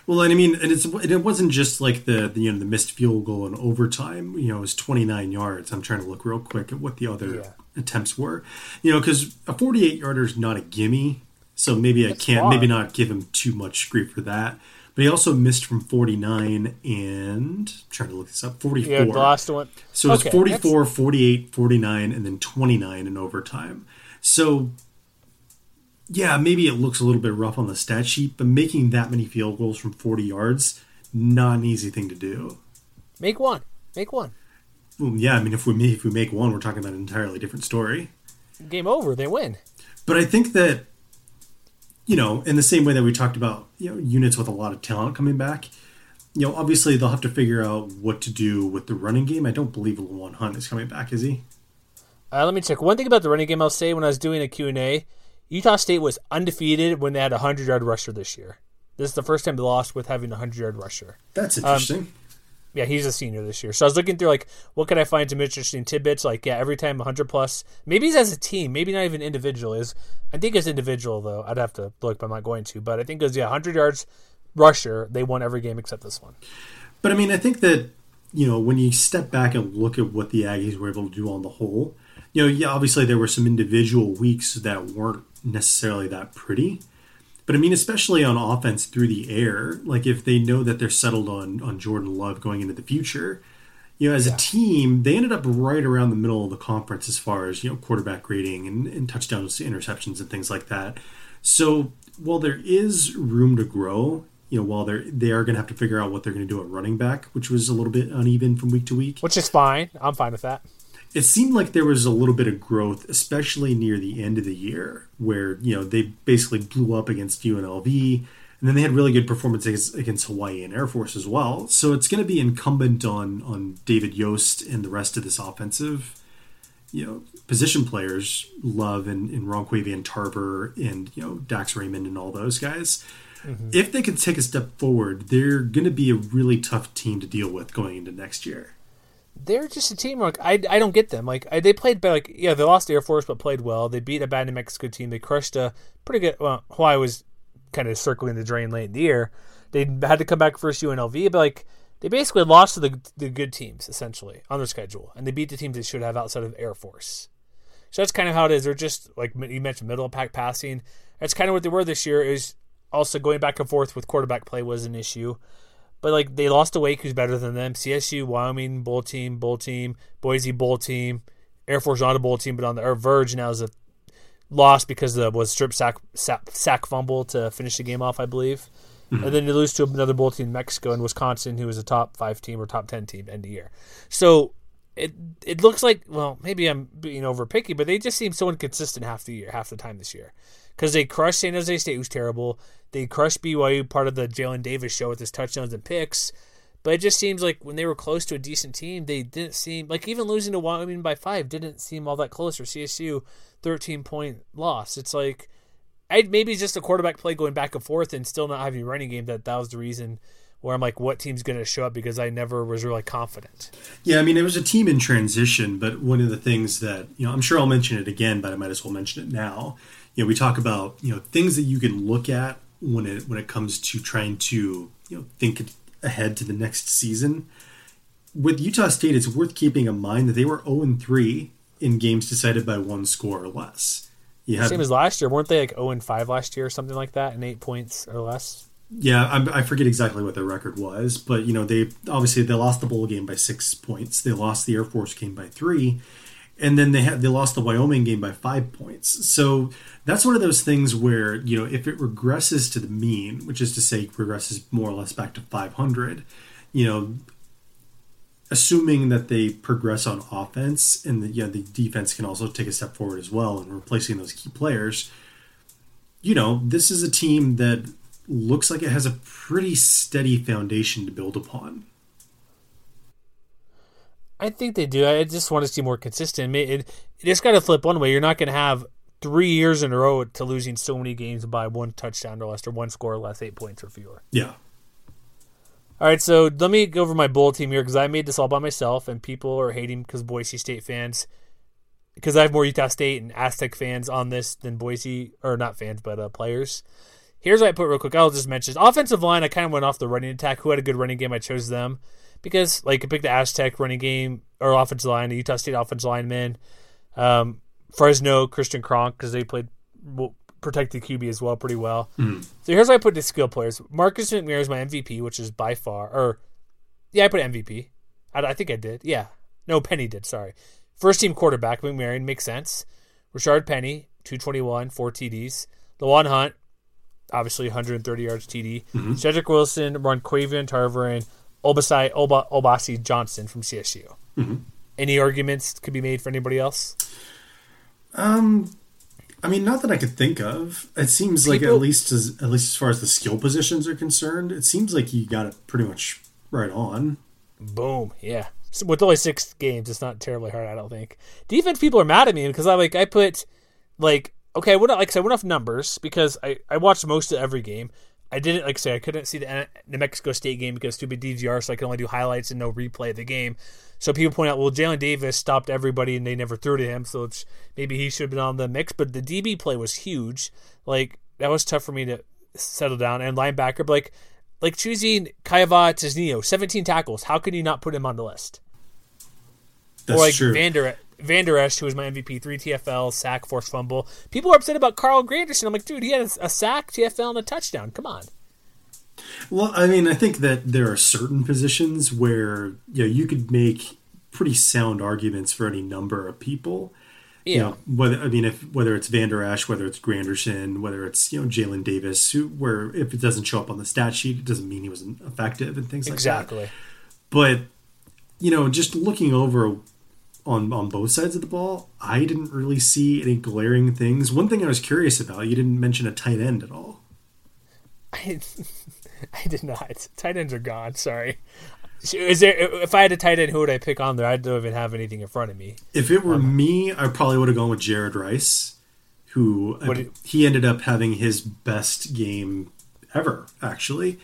Well, and I mean, and it's it wasn't just like the, the you know the missed field goal in overtime. You know, it was 29 yards. I'm trying to look real quick at what the other yeah. attempts were. You know, because a 48 yarder is not a gimme, so maybe That's I can't far. maybe not give him too much grief for that. But he also missed from 49 and I'm trying to look this up 44. Yeah, the last one. So it's okay, 44, that's... 48, 49, and then 29 in overtime. So yeah, maybe it looks a little bit rough on the stat sheet, but making that many field goals from 40 yards, not an easy thing to do. Make one. Make one. Well, yeah, I mean, if we make, if we make one, we're talking about an entirely different story. Game over. They win. But I think that, you know, in the same way that we talked about, you know, units with a lot of talent coming back, you know, obviously they'll have to figure out what to do with the running game. I don't believe LaJuan Hunt is coming back, is he? Uh, let me check. One thing about the running game I'll say when I was doing a Q&A – Utah State was undefeated when they had a 100 yard rusher this year. This is the first time they lost with having a 100 yard rusher. That's um, interesting. Um, yeah, he's a senior this year. So I was looking through, like, what can I find some interesting tidbits? Like, yeah, every time 100 plus, maybe he's as a team, maybe not even individual. Is I think it's individual, though. I'd have to look, but I'm not going to. But I think it was, yeah, 100 yards rusher. They won every game except this one. But I mean, I think that, you know, when you step back and look at what the Aggies were able to do on the whole, you know, yeah, obviously there were some individual weeks that weren't necessarily that pretty. But I mean, especially on offense through the air, like if they know that they're settled on on Jordan Love going into the future, you know, as yeah. a team, they ended up right around the middle of the conference as far as you know quarterback rating and, and touchdowns to interceptions and things like that. So while there is room to grow, you know, while they're they are going to have to figure out what they're going to do at running back, which was a little bit uneven from week to week, which is fine. I'm fine with that it seemed like there was a little bit of growth, especially near the end of the year, where you know they basically blew up against UNLV, and then they had really good performances against Hawaii and Air Force as well. So it's going to be incumbent on on David Yost and the rest of this offensive, you know, position players, Love and, and Ronquavian Tarver and you know Dax Raymond and all those guys. Mm-hmm. If they can take a step forward, they're going to be a really tough team to deal with going into next year they're just a team. Like I, I don't get them. Like I, they played like yeah, they lost Air Force but played well. They beat a bad New Mexico team. They crushed a pretty good. Well, Hawaii was kind of circling the drain late in the year. They had to come back first UNLV, but like they basically lost to the the good teams essentially on their schedule, and they beat the teams they should have outside of Air Force. So that's kind of how it is. They're just like you mentioned, middle of pack passing. That's kind of what they were this year. Is also going back and forth with quarterback play was an issue. But like they lost to Wake, who's better than them. CSU, Wyoming, bowl team, bowl team, Boise, bowl team, Air Force not a bowl team, but on the verge now is a loss because of was strip sack, sack sack fumble to finish the game off, I believe. Mm-hmm. And then you lose to another bowl team in Mexico and Wisconsin, who was a top five team or top ten team end of year. So it it looks like well maybe I'm being over picky, but they just seem so inconsistent half the year, half the time this year. Because they crushed San Jose State, who's terrible. They crushed BYU, part of the Jalen Davis show with his touchdowns and picks. But it just seems like when they were close to a decent team, they didn't seem like even losing to Wyoming by five didn't seem all that close. Or CSU, thirteen point loss. It's like I maybe just a quarterback play going back and forth and still not having a running game. That that was the reason where I'm like, what team's going to show up because I never was really confident. Yeah, I mean, it was a team in transition, but one of the things that you know, I'm sure I'll mention it again, but I might as well mention it now. You know, we talk about you know things that you can look at when it when it comes to trying to you know think ahead to the next season. With Utah State, it's worth keeping in mind that they were 0 3 in games decided by one score or less. You Same as last year, weren't they like 0 5 last year or something like that, and eight points or less? Yeah, I'm, i forget exactly what their record was, but you know they obviously they lost the bowl game by six points. They lost the Air Force game by three, and then they had they lost the Wyoming game by five points. So that's one of those things where you know if it regresses to the mean, which is to say regresses more or less back to 500, you know, assuming that they progress on offense and the, you know, the defense can also take a step forward as well and replacing those key players. You know, this is a team that looks like it has a pretty steady foundation to build upon. I think they do. I just want to see more consistent. It, it, it just got to flip one way. You're not going to have three years in a row to losing so many games by one touchdown or less or one score or less, eight points or fewer. Yeah. All right, so let me go over my bowl team here because I made this all by myself, and people are hating because Boise State fans, because I have more Utah State and Aztec fans on this than Boise, or not fans, but uh, players. Here's what I put real quick. I'll just mention offensive line. I kind of went off the running attack. Who had a good running game? I chose them because, like, I picked the Aztec running game or offensive line, the Utah State offensive lineman. Um, Fresno, Christian Cronk, because they played well, protected QB as well pretty well. Mm. So here's why I put the skill players. Marcus McMaryion is my MVP, which is by far, or yeah, I put MVP. I, I think I did. Yeah, no, Penny did. Sorry, first team quarterback McMaryion makes sense. Rashaad Penny, two twenty one, four TDs. LaJuan Hunt, obviously 130 yards TD. Mm-hmm. Cedric Wilson, Ronquavian Tarver, and Oba, Olabisi Johnson from CSU. Mm-hmm. Any arguments could be made for anybody else? Um, I mean, not that I could think of. It seems People, like at least as at least as far as the skill positions are concerned, it seems like you got it pretty much right on. Boom, yeah. So with only six games, it's not terribly hard. I don't think. Defense people are mad at me because I like I put like okay, I went like I said, I went off numbers because I I watched most of every game. I didn't like I say I couldn't see the New Mexico State game because stupid DVR, so I could only do highlights and no replay of the game. So people point out, well, Jalen Davis stopped everybody and they never threw to him, so it's maybe he should have been on the mix. But the DB play was huge. Like that was tough for me to settle down. And linebacker, but like like choosing Kyahva Tezino, 17 tackles. How can you not put him on the list? That's or like true. Vander Vander Esch, who was my MVP, three TFL, sack, forced fumble. People are upset about Carl Granderson. I'm like, dude, he had a, a sack, TFL, and a touchdown. Come on. Well, I mean, I think that there are certain positions where you know you could make pretty sound arguments for any number of people. Yeah. You know, whether I mean, if whether it's Vander Esch, whether it's Granderson, whether it's you know Jalen Davis, who, where if it doesn't show up on the stat sheet, it doesn't mean he wasn't effective and things exactly. like that. Exactly. But you know, just looking over on on both sides of the ball, I didn't really see any glaring things. One thing I was curious about, you didn't mention a tight end at all. I I did not. Tight ends are gone. Sorry. Is there? If I had a tight end, who would I pick on there? I don't even have anything in front of me. If it were um, me, I probably would have gone with Jared Rice, who did, he ended up having his best game ever. Actually,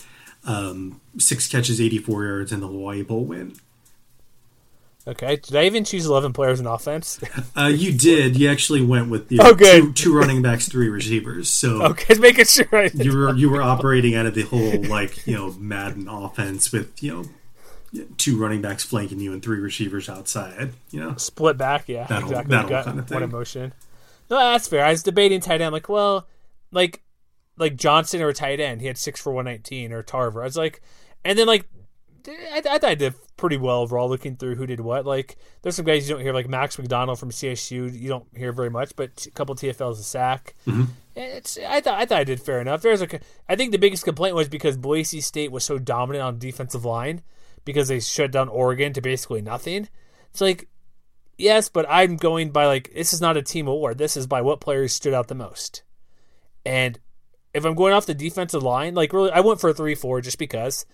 um, six catches, eighty-four yards in the Hawaii Bowl win. Okay. Did I even choose eleven players in offense? Uh, you did. You actually went with the Oh, good. Two, two running backs, three receivers. So okay, just making sure. I, you were you were operating out of the whole like you know Madden offense with you know two running backs flanking you and three receivers outside. You know, split back. Yeah, That whole- exactly. that whole kind of One thing. emotion. No, that's fair. I was debating tight end. Like, well, like like Johnson or tight end. He had six for one nineteen or Tarver. I was like, and then like. I, I thought I did pretty well overall looking through who did what. Like, there's some guys you don't hear, like Max McDonald from CSU. You don't hear very much, but a couple TFLs a sack. Mm-hmm. It's I thought I thought I did fair enough. There's a I think the biggest complaint was because Boise State was so dominant on defensive line because they shut down Oregon to basically nothing. It's like yes, but I'm going by like this is not a team award. This is by what players stood out the most. And if I'm going off the defensive line, like really, I went for a three-four just because.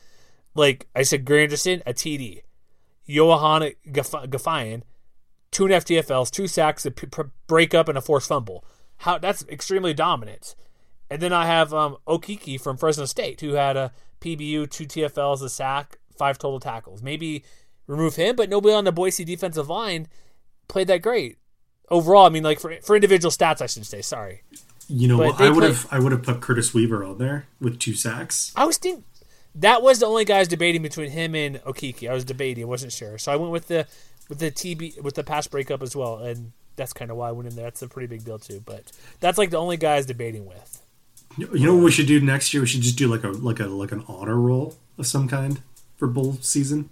Like I said, Granderson a TD, Youhanna Ghaifan, two and a half TFLs, two sacks, a p- p- breakup, and a forced fumble. How that's extremely dominant. And then I have um, Okiki from Fresno State, who had a PBU, two TFLs, a sack, five total tackles. Maybe remove him, but nobody on the Boise defensive line played that great. Overall, I mean, like for for individual stats, I should say. Sorry, you know they I would have I would have put Curtis Weaver on there with two sacks. I was thinking that was the only guys debating between him and Okiki. I was debating, I wasn't sure, so I went with the with the TB with the pass breakup as well, and that's kind of why I went in there. That's a pretty big deal too. But that's like the only guys debating with. You know what we should do next year? We should just do like a like a like an honor roll of some kind for bowl season.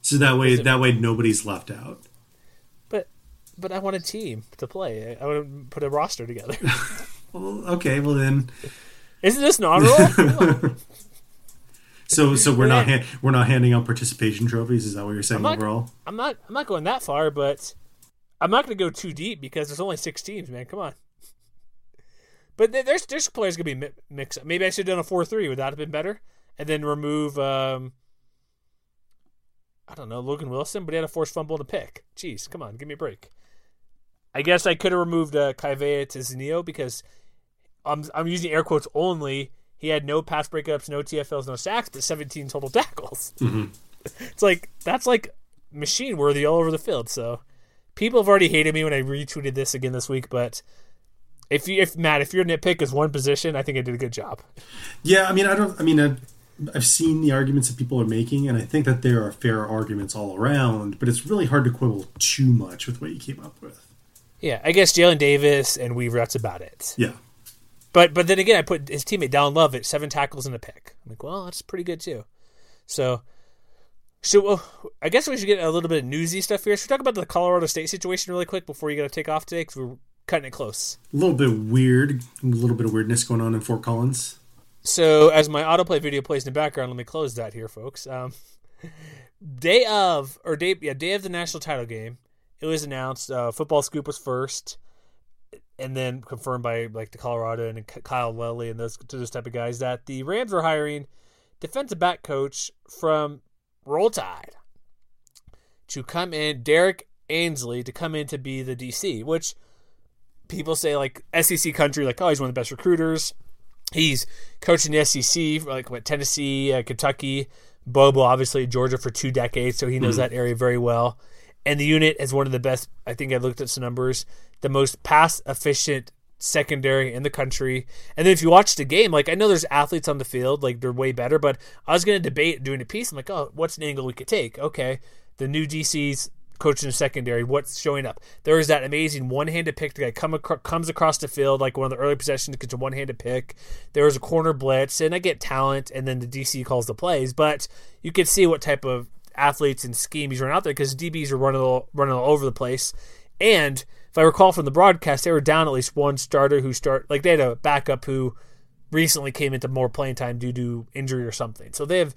So that way that way nobody's left out. But but I want a team to play. I, I want to put a roster together. Well, okay, well then Isn't this an honor roll? So so we're not Yeah. ha- we're not handing out participation trophies. Is that what you're saying not- overall? I'm not. I'm not going that far, but I'm not going to go too deep because there's only six teams, man. Come on. But there's there's players going to be mixed. up. Maybe I should have done a four three. Would that have been better? And then remove. um I don't know Logan Wilson, but he had a forced fumble to pick. Jeez, come on, give me a break. I guess I could have removed uh, Kyahva Tezino because I'm I'm using air quotes only. He had no pass breakups, no TFLs, no sacks, but 17 total tackles. Mm-hmm. It's like that's like machine worthy all over the field. So people have already hated me when I retweeted this again this week, but if you if Matt, if your nitpick is one position, I think I did a good job. Yeah, I mean, I don't. I mean, I've, I've seen the arguments that people are making, and I think that there are fair arguments all around. But it's really hard to quibble too much with what you came up with. Yeah, I guess Jalen Davis and Weaver. That's about it. Yeah, But but then again, I put his teammate Dallin Love at seven tackles and a pick. I'm like, well, that's pretty good too. So, so well, I guess we should get a little bit of newsy stuff here. Should we talk about the Colorado State situation really quick before you got to take off today? Because we're cutting it close. a little bit weird, a little bit of weirdness going on in Fort Collins. So as my autoplay video plays in the background, let me close that here, folks. Um, day of or day yeah day of the national title game, it was announced. Uh, Football Scoop was first, and then confirmed by like the Colorado and Kelly Lyell and those to those type of guys that the Rams were hiring defensive back coach from Roll Tide to come in, Derek Ainsley to come in to be the DC, which people say like SEC country, like oh he's one of the best recruiters. He's coaching the SEC, like what Tennessee, uh, Kentucky, Bobo, obviously Georgia for two decades, so he knows that area very well. And the unit is one of the best. I think I looked at some numbers, the most pass efficient secondary in the country. And then if you watch the game, like I know there's athletes on the field, like they're way better, but I was going to debate doing a piece. I'm like, oh, what's an angle we could take? Okay, the new DC's coaching the secondary. What's showing up? There is that amazing one-handed pick. The guy come acro- comes across the field like one of the early possessions gets a one-handed pick. There was a corner blitz, and I get talent, and then the DC calls the plays. But you can see what type of athletes and scheme he's running out there because DBs are running all, running all over the place. And if I recall from the broadcast, they were down at least one starter who start like they had a backup who recently came into more playing time due to injury or something. So they have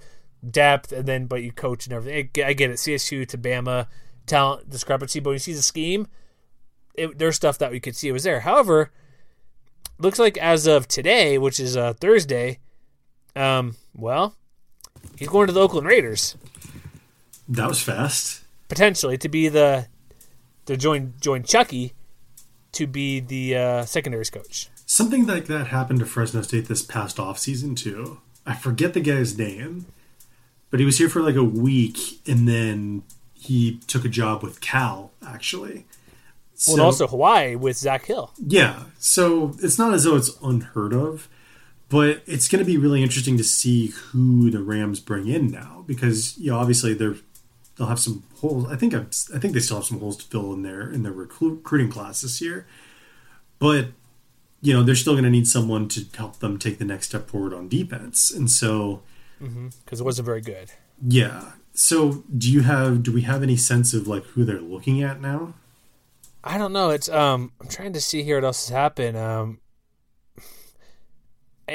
depth, and then but you coach and everything. I get- it. CSU to Bama talent discrepancy, but when you see the scheme, it, there's stuff that we could see it was there. However, looks like as of today, which is uh, Thursday, um, well, he's going to the Oakland Raiders That was fast. potentially to be the to join join Chucky to be the uh, secondaries coach. Something like that happened to Fresno State this past off season too. I forget the guy's name, but he was here for like a week, and then he took a job with Cal actually. well, and also Hawaii with Zach Hill. Yeah, so it's not as though it's unheard of, but it's going to be really interesting to see who the Rams bring in now because you know obviously they're they'll have some holes. I think I'm, I think they still have some holes to fill in their in their recruiting class this year, but you know they're still going to need someone to help them take the next step forward on defense, and so because mm-hmm, it wasn't very good. Yeah. So do you have do we have any sense of like who they're looking at now? I don't know. It's um I'm trying to see here what else has happened. Um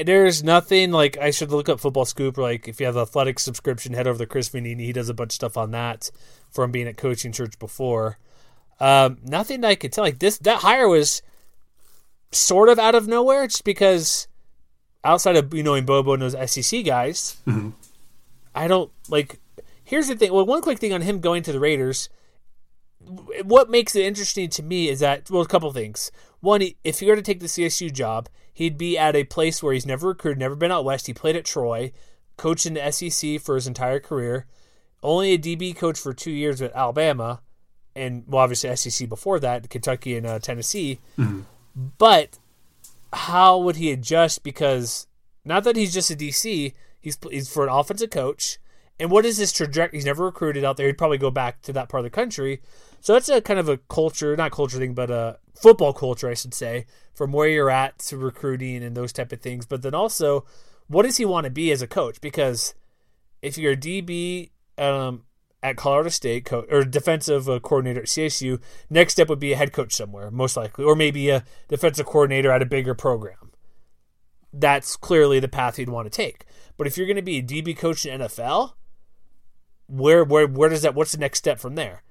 there's nothing like I should look up Football Scoop. Like if you have the athletic subscription, head over to Chris Vannini. He does a bunch of stuff on that from being at coaching church before. Um, nothing that I could tell. Like this, that hire was sort of out of nowhere, just because outside of you knowing Bobo and those SEC guys, mm-hmm. I don't like. Here's the thing. Well, one quick thing on him going to the Raiders. What makes it interesting to me is that well, a couple things. One, if you were to take the CSU job, he'd be at a place where he's never recruited, never been out west. He played at Troy, coached in the SEC for his entire career, only a DB coach for two years at Alabama, and well, obviously SEC before that, Kentucky and uh, Tennessee. Mm-hmm. But how would he adjust? Because not that he's just a DC, he's he's for an offensive coach. And what is his trajectory? He's never recruited out there. He'd probably go back to that part of the country. So that's a kind of a culture, not culture thing, but a football culture, I should say, from where you're at to recruiting and those type of things. But then also, what does he want to be as a coach? Because if you're a DB um, at Colorado State co- or defensive uh, coordinator at CSU, next step would be a head coach somewhere, most likely, or maybe a defensive coordinator at a bigger program. That's clearly the path he'd want to take. But if you're going to be a DB coach in NFL, where where where does that? What's the next step from there?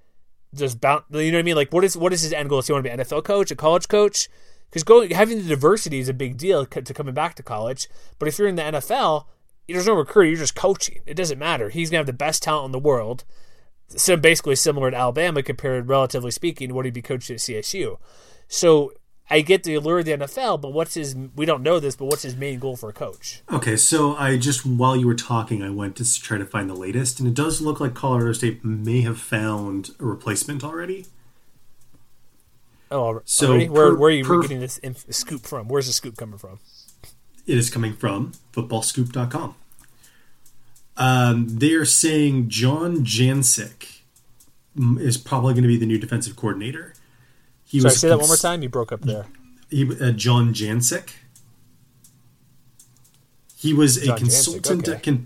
Just bound. You know what I mean? Like, what is what is his end goal? Does he want to be an NFL coach, a college coach? Because going having the diversity is a big deal to coming back to college. But if you're in the NFL, there's no recruiter. You're just coaching. It doesn't matter. He's gonna have the best talent in the world. So basically similar to Alabama compared, relatively speaking, what he'd be coaching at CSU. So I get the allure of the NFL, but what's his? We don't know this, but what's his main goal for a coach? Okay, so I just while you were talking, I went to try to find the latest, and it does look like Colorado State may have found a replacement already. Oh, so already? per, where are you per, getting this inf- scoop from? Where's the scoop coming from? It is coming from footballscoop.com. Um, they are saying John Jancek is probably going to be the new defensive coordinator. He Sorry, was say that one more time. You broke up there. He, uh, John Jancek. He was John a consultant Jancek, okay. at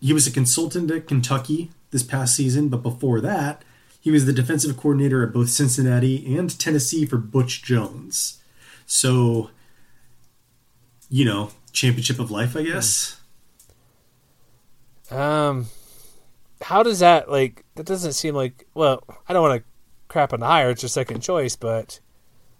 he was a consultant at Kentucky this past season, but before that, he was the defensive coordinator at both Cincinnati and Tennessee for Butch Jones. So, you know, championship of life, I guess. Um, how does that like? That doesn't seem like. Well, I don't want to crap on the hire. It's your second choice, but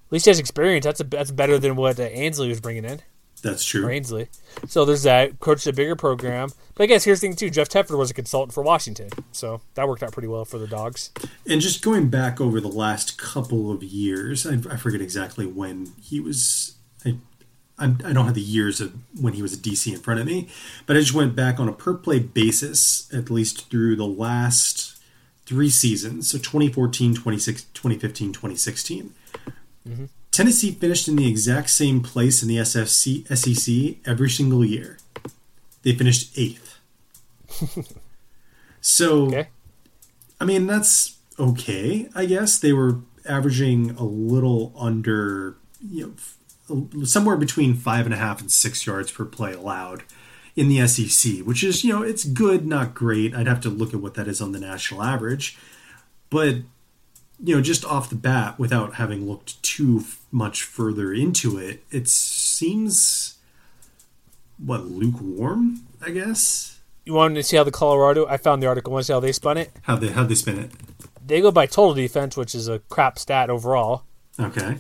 at least he has experience. That's a, that's better than what uh, Ansley was bringing in. That's true. Or Ainsley. So there's that. Coached a bigger program. But I guess here's the thing, too. Jeff Tedford was a consultant for Washington. So that worked out pretty well for the Dogs. And just going back over the last couple of years, I, I forget exactly when he was. I, I, I don't have the years of when he was a DC in front of me, but I just went back on a per play basis, at least through the last three seasons, so 2014, 2015, 2016. Mm-hmm. Tennessee finished in the exact same place in the SFC, SEC every single year. They finished eighth. so, okay. I mean, that's okay, I guess. They were averaging a little under, you know, somewhere between five and a half and six yards per play allowed in the SEC, which is, you know, it's good, not great. I'd have to look at what that is on the national average. But, you know, just off the bat, without having looked too much further into it, it seems, what, lukewarm, I guess? You wanted to see how the Colorado, I found the article, want to see how they spun it? How they, how they spin it? They go by total defense, which is a crap stat overall. Okay.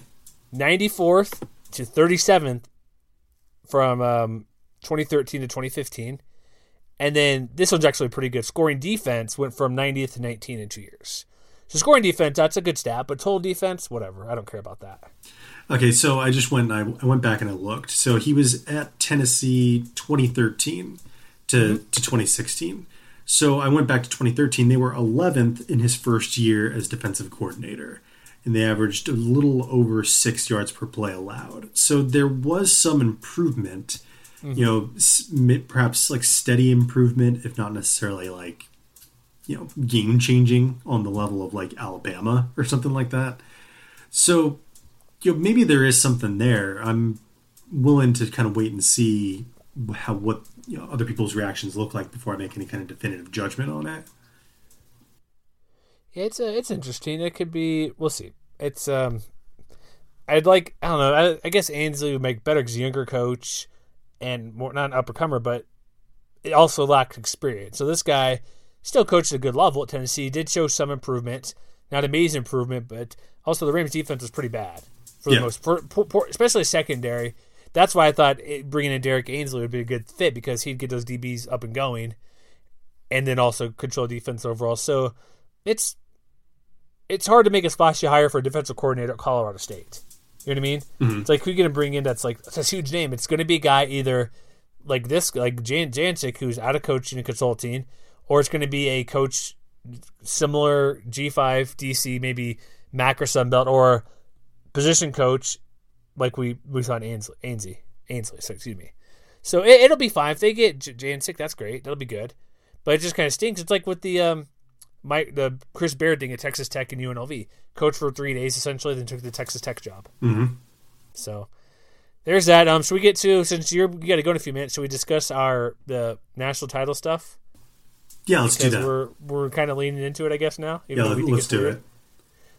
94th to 37th from um, 2013 to 2015. And then this one's actually pretty good. Scoring defense went from 90th to 19 in two years. So scoring defense, that's a good stat, but total defense, whatever. I don't care about that. Okay, so I just went I, I went back and I looked. So he was at Tennessee 2013 to, mm-hmm. to 2016. So I went back to 2013. They were 11th in his first year as defensive coordinator, and they averaged a little over six yards per play allowed. So there was some improvement, mm-hmm. you know, perhaps like steady improvement, if not necessarily like, you know, game changing on the level of like Alabama or something like that. So, you know, maybe there is something there. I'm willing to kind of wait and see how what you know, other people's reactions look like before I make any kind of definitive judgment on it. Yeah, it's a, uh, it's interesting. It could be. We'll see. It's um, I'd like. I don't know. I, I guess Ansley would make better because younger coach and more not an uppercomer, but it also lacked experience. So this guy still coached at a good level at Tennessee. Did show some improvement, not amazing improvement, but also the Rams defense was pretty bad for the most, for, for, especially secondary that's why I thought it, bringing in Derek Ainsley would be a good fit because he'd get those DBs up and going, and then also control defense overall. So it's it's hard to make a splashy hire for a defensive coordinator at Colorado State. You know what I mean? Mm-hmm. It's like who are you going to bring in that's like that's a huge name. It's going to be a guy either like this, like Jan Jancek, who's out of coaching and consulting, or it's going to be a coach similar G5 DC, maybe Mac or Sunbelt, or position coach like we we saw in Ainsley, Ainsley, Ainsley. So excuse me. So it, will be fine if they get J- Jancek. That's great. That'll be good. But it just kind of stinks. It's like with the um, Mike the Chris Beard thing at Texas Tech and UNLV. Coach for three days essentially, then took the Texas Tech job. Mm-hmm. So there's that. Um, should we get to since you're you got to go in a few minutes? Should we discuss our the national title stuff? Yeah, let's because do that. We're we're kind of leaning into it, I guess now. Yeah, let's do weird. it.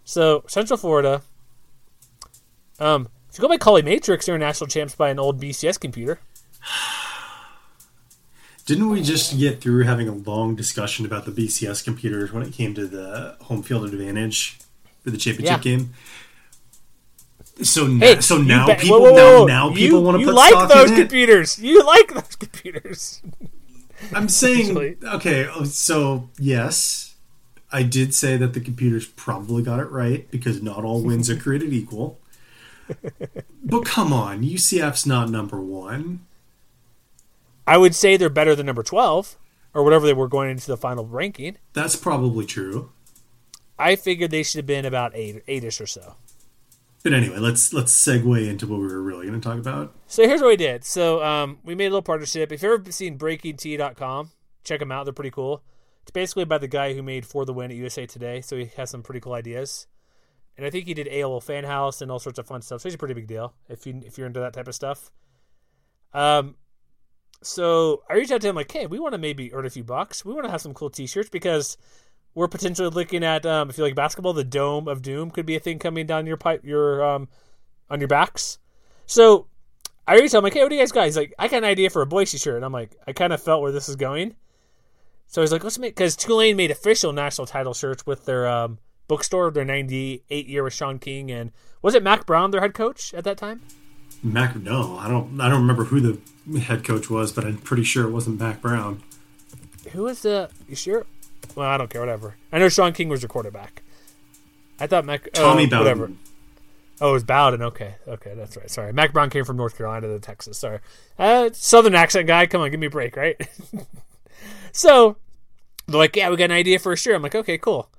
So Central Florida. Um, if you go by Colley Matrix, they're national champs by an old BCS computer. Didn't we just get through having a long discussion about the BCS computers when it came to the home field advantage for the championship yeah. game? So, hey, so now ba- people whoa, whoa, whoa. now, now people want to put like stock those in computers. It. You like those computers. I'm saying okay. So yes, I did say that the computers probably got it right because not all wins are created equal but come on, UCF's not number one. I would say they're better than number twelve or whatever they were going into the final ranking. That's probably true. I figured they should have been about eight, eightish or so. But anyway, let's let's segue into what we were really going to talk about. So here's what we did. So um, we made a little partnership. If you've ever seen BreakingT.com, check them out. They're pretty cool. It's basically by the guy who made For the Win at USA Today, so he has some pretty cool ideas and I think he did AOL Fan House and all sorts of fun stuff. So he's a pretty big deal if you if you're into that type of stuff. Um, so I reached out to him like, hey, we want to maybe earn a few bucks. We want to have some cool T-shirts because we're potentially looking at um, if you like basketball, the Dome of Doom could be a thing coming down your pipe, your um, on your backs. So I reached out, I'm like, hey, what do you guys got? He's like, I got an idea for a Boise shirt. And I'm like, I kind of felt where this is going. So he's like, let's make because Tulane made official national title shirts with their um, bookstore their 98 year with Shaun King and was it Mack Brown their head coach at that time? Mac no, I don't I don't remember who the head coach was, but I'm pretty sure it wasn't Mack Brown. Who was the you sure? Well, I don't care, whatever. I know Shaun King was your quarterback. I thought Mac Tommy uh, Bowden. Whatever. Oh, it was Bowden. Okay, okay, that's right. Sorry, Mac Brown came from North Carolina to Texas. Sorry, uh, Southern accent guy. Come on, give me a break, right? so they're like, yeah, we got an idea for a shirt. I'm like, okay, cool.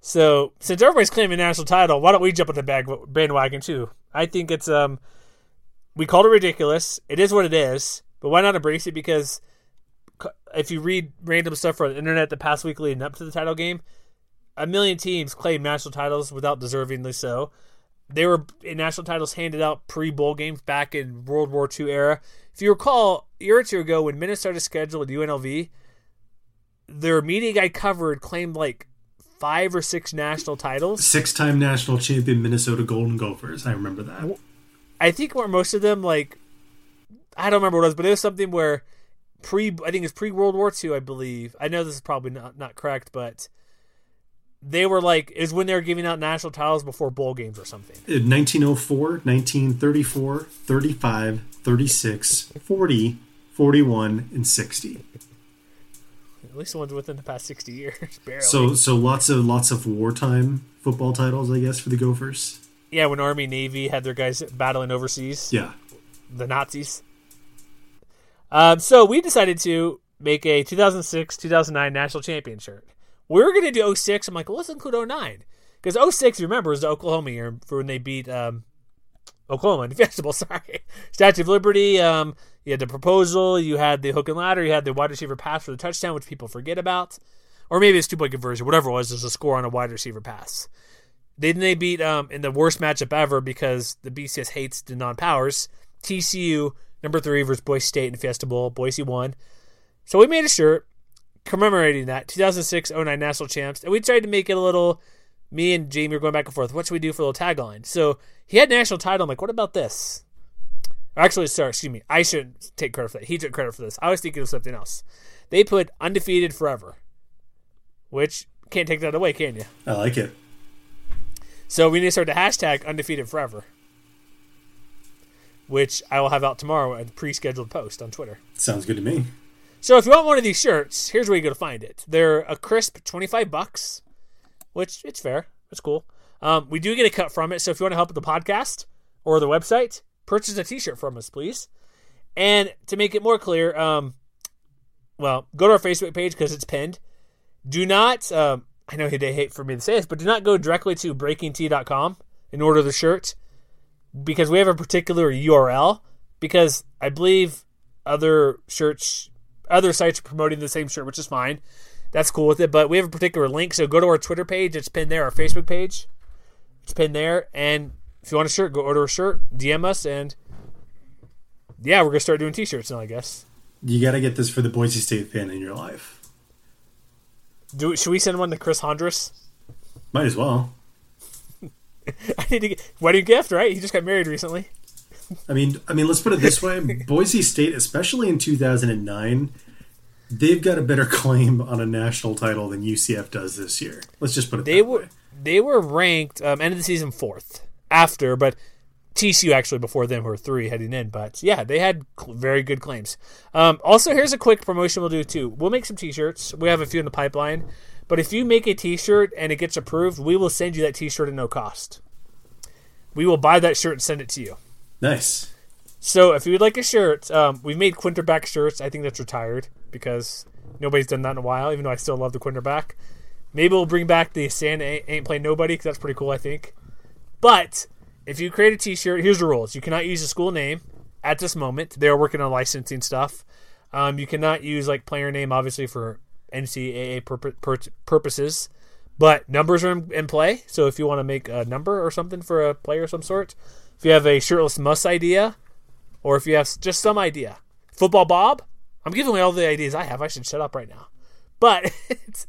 So since everybody's claiming national title, why don't we jump on the bag, bandwagon too? I think it's um, we called it ridiculous. It is what it is, but why not embrace it? Because if you read random stuff from the internet the past week leading up to the title game, a million teams claim national titles without deservingly so. They were national titles handed out pre bowl games back in World War II era. If you recall, a year or two ago when Minnesota scheduled UNLV, their media guy covered claimed like five or six national titles. Six time national champion Minnesota Golden Gophers. I remember that. I think where most of them like I don't remember what it was, but it was something where pre I think it's pre World War II, I believe. I know this is probably not, not correct, but they were like is when they were giving out national titles before bowl games or something. Uh, In 1904, 1934, 35, 36, 40, 41 and 60. At least the ones within the past sixty years, barely. So, so lots of lots of wartime football titles, I guess, for the Gophers. Yeah, when Army Navy had their guys battling overseas. Yeah, the Nazis. Um, so we decided to make a 2006 2009 national champion shirt. We were going to do 06. I'm like, well, let's include 09. Because 06, remember, is the Oklahoma year for when they beat um, Oklahoma in the. Sorry. Statue of Liberty. Um, you had the proposal. You had the hook and ladder. You had the wide receiver pass for the touchdown, which people forget about. Or maybe it's two point conversion. Whatever it was, there's a score on a wide receiver pass. Then they beat um, in the worst matchup ever because the BCS hates the non powers. TCU, number three, versus Boise State in Fiesta Bowl. Boise won. So we made a shirt commemorating that 2006 09 national champs, and we tried to make it a little. Me and Jamie were going back and forth. What should we do for a little tagline? So he had national title. I'm like, what about this? Actually, sorry, excuse me. I shouldn't take credit for that. He took credit for this. I was thinking of something else. They put undefeated forever, which can't take that away, can you? I like it. So we need to start the hashtag undefeated forever, which I will have out tomorrow at the pre-scheduled post on Twitter. Sounds good to me. So if you want one of these shirts, here's where you go to find it. They're a crisp 25 bucks, which it's fair. It's cool. Um, we do get a cut from it. So if you want to help with the podcast or the website, purchase a t-shirt from us, please. And to make it more clear, um, well, go to our Facebook page because it's pinned. Do not, um, I know they hate for me to say this, but do not go directly to breakingt.com and order the shirt because we have a particular URL because I believe other shirts other sites are promoting the same shirt, which is fine. That's cool with it. But we have a particular link, so go to our Twitter page. It's pinned there. Our Facebook page. It's pinned there. And if you want a shirt, go order a shirt. DM us, and yeah, we're gonna start doing T-shirts now. I guess. You got to get this for the Boise State fan in your life. Do should we send one to Chris Hondras? Might as well. I need to get wedding gift, right? He just got married recently. I mean, I mean, let's put it this way: Boise State, especially in 2009, they've got a better claim on a national title than UCF does this year. Let's just put it. They were way. they were ranked um, end of the season fourth after, but TCU actually before them were three heading in. But yeah, they had cl- very good claims. Um, also, here's a quick promotion we'll do too. We'll make some T-shirts. We have a few in the pipeline. But if you make a T-shirt and it gets approved, we will send you that T-shirt at no cost. We will buy that shirt and send it to you. Nice. So if you would like a shirt, um, we've made Quinterback shirts. I think that's retired because nobody's done that in a while. Even though I still love the Quinterback. Maybe we'll bring back the Santa ain't, ain't play nobody because that's pretty cool. I think. But if you create a T-shirt, here's the rules: you cannot use a school name at this moment. They're working on licensing stuff. Um, you cannot use like player name, obviously for NCAA purpo- pur- purposes. But numbers are in, in play. So if you want to make a number or something for a player of some sort, if you have a shirtless muss idea, or if you have just some idea, football Bob. I'm giving away all the ideas I have. I should shut up right now. But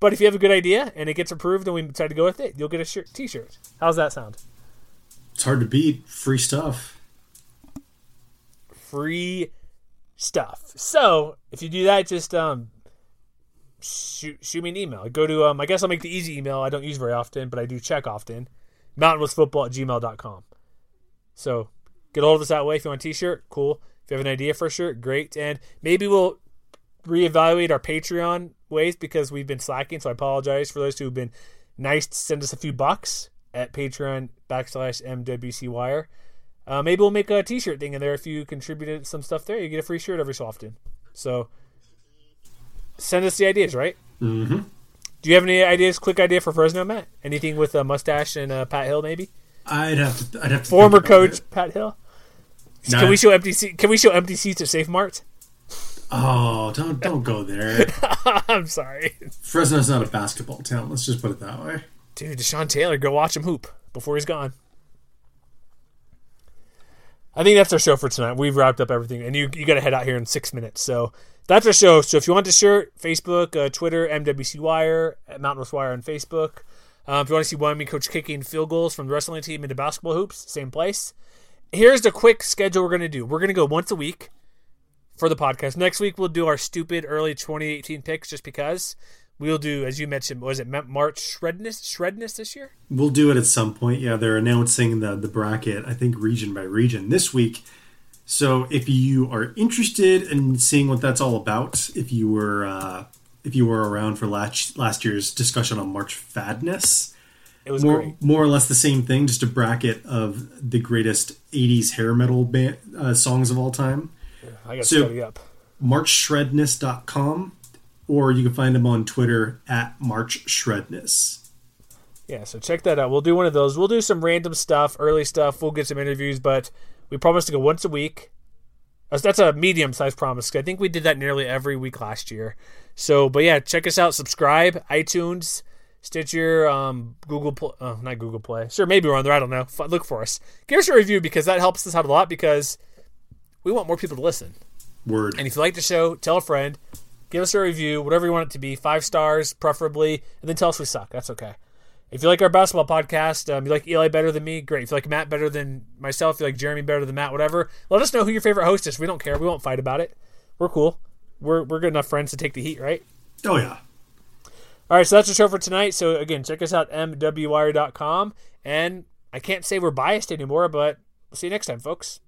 but if you have a good idea and it gets approved and we decide to go with it, you'll get a shirt, t-shirt. How's that sound? It's hard to beat. Free stuff. Free stuff. So if you do that, just um shoot shoot me an email. Go to um I guess I'll make the easy email I don't use very often, but I do check often. Mountainwestfootball at gmail.com. So get hold of us that way. If you want a t-shirt, cool. If you have an idea for a shirt, great. And maybe we'll reevaluate our Patreon ways because we've been slacking. So I apologize for those who have been nice to send us a few bucks at Patreon backslash MWC Wire. Uh, maybe we'll make a t-shirt thing in there. If you contributed some stuff there, you get a free shirt every so often. So send us the ideas, right? Mm-hmm. Do you have any ideas? Quick idea for Fresno, Matt? Anything with a mustache and uh, Pat Hill, maybe? I'd have to. I'd have to. Former coach it. Pat Hill. Nah. Can we show empty seats? Can we show empty seats at Save Mart? Oh, don't don't go there. I'm sorry, Fresno's not a basketball town. Let's just put it that way. Dude. Deshon Taylor, go watch him hoop before he's gone. I think that's our show for tonight. We've wrapped up everything, and you you got to head out here in six minutes. So that's our show. So if you want the shirt, Facebook, uh, Twitter, MWC Wire, Mountain West Wire on Facebook. Um, if you want to see Wyoming coach kicking field goals from the wrestling team into basketball hoops, same place. Here's the quick schedule we're going to do. We're going to go once a week for the podcast. Next week we'll do our stupid early 2018 picks, just because we'll do, as you mentioned, was it March Shredness Shredness this year? We'll do it at some point. Yeah, they're announcing the the bracket. I think region by region this week. So if you are interested in seeing what that's all about, if you were uh, if you were around for last last year's discussion on March Fadness, It was more great. more or less the same thing, just a bracket of the greatest '80s hair metal band, uh, songs of all time. I got to so- study up. marchshredness.com, or you can find him on Twitter at March Shredness. Yeah, so check that out. We'll do one of those. We'll do some random stuff, early stuff. We'll get some interviews, but we promise to go once a week. That's a medium sized promise. I think we did that nearly every week last year. So, but yeah, check us out. Subscribe, iTunes, Stitcher, um, Google, Play, oh, not Google Play. Sure, maybe we're on there. I don't know. Look for us. Give us a review because that helps us out a lot because we want more people to listen. Word. And if you like the show, tell a friend. Give us a review, whatever you want it to be, five stars preferably, and then tell us we suck. That's okay. If you like our basketball podcast, um, you like Eli better than me, great. If you like Matt better than myself, you like Jeremy better than Matt, whatever, let us know who your favorite host is. We don't care. We won't fight about it. We're cool. We're, we're good enough friends to take the heat, right? Oh, yeah. All right, so that's the show for tonight. So, again, check us out, mwire.com. And I can't say we're biased anymore, but we'll see you next time, folks.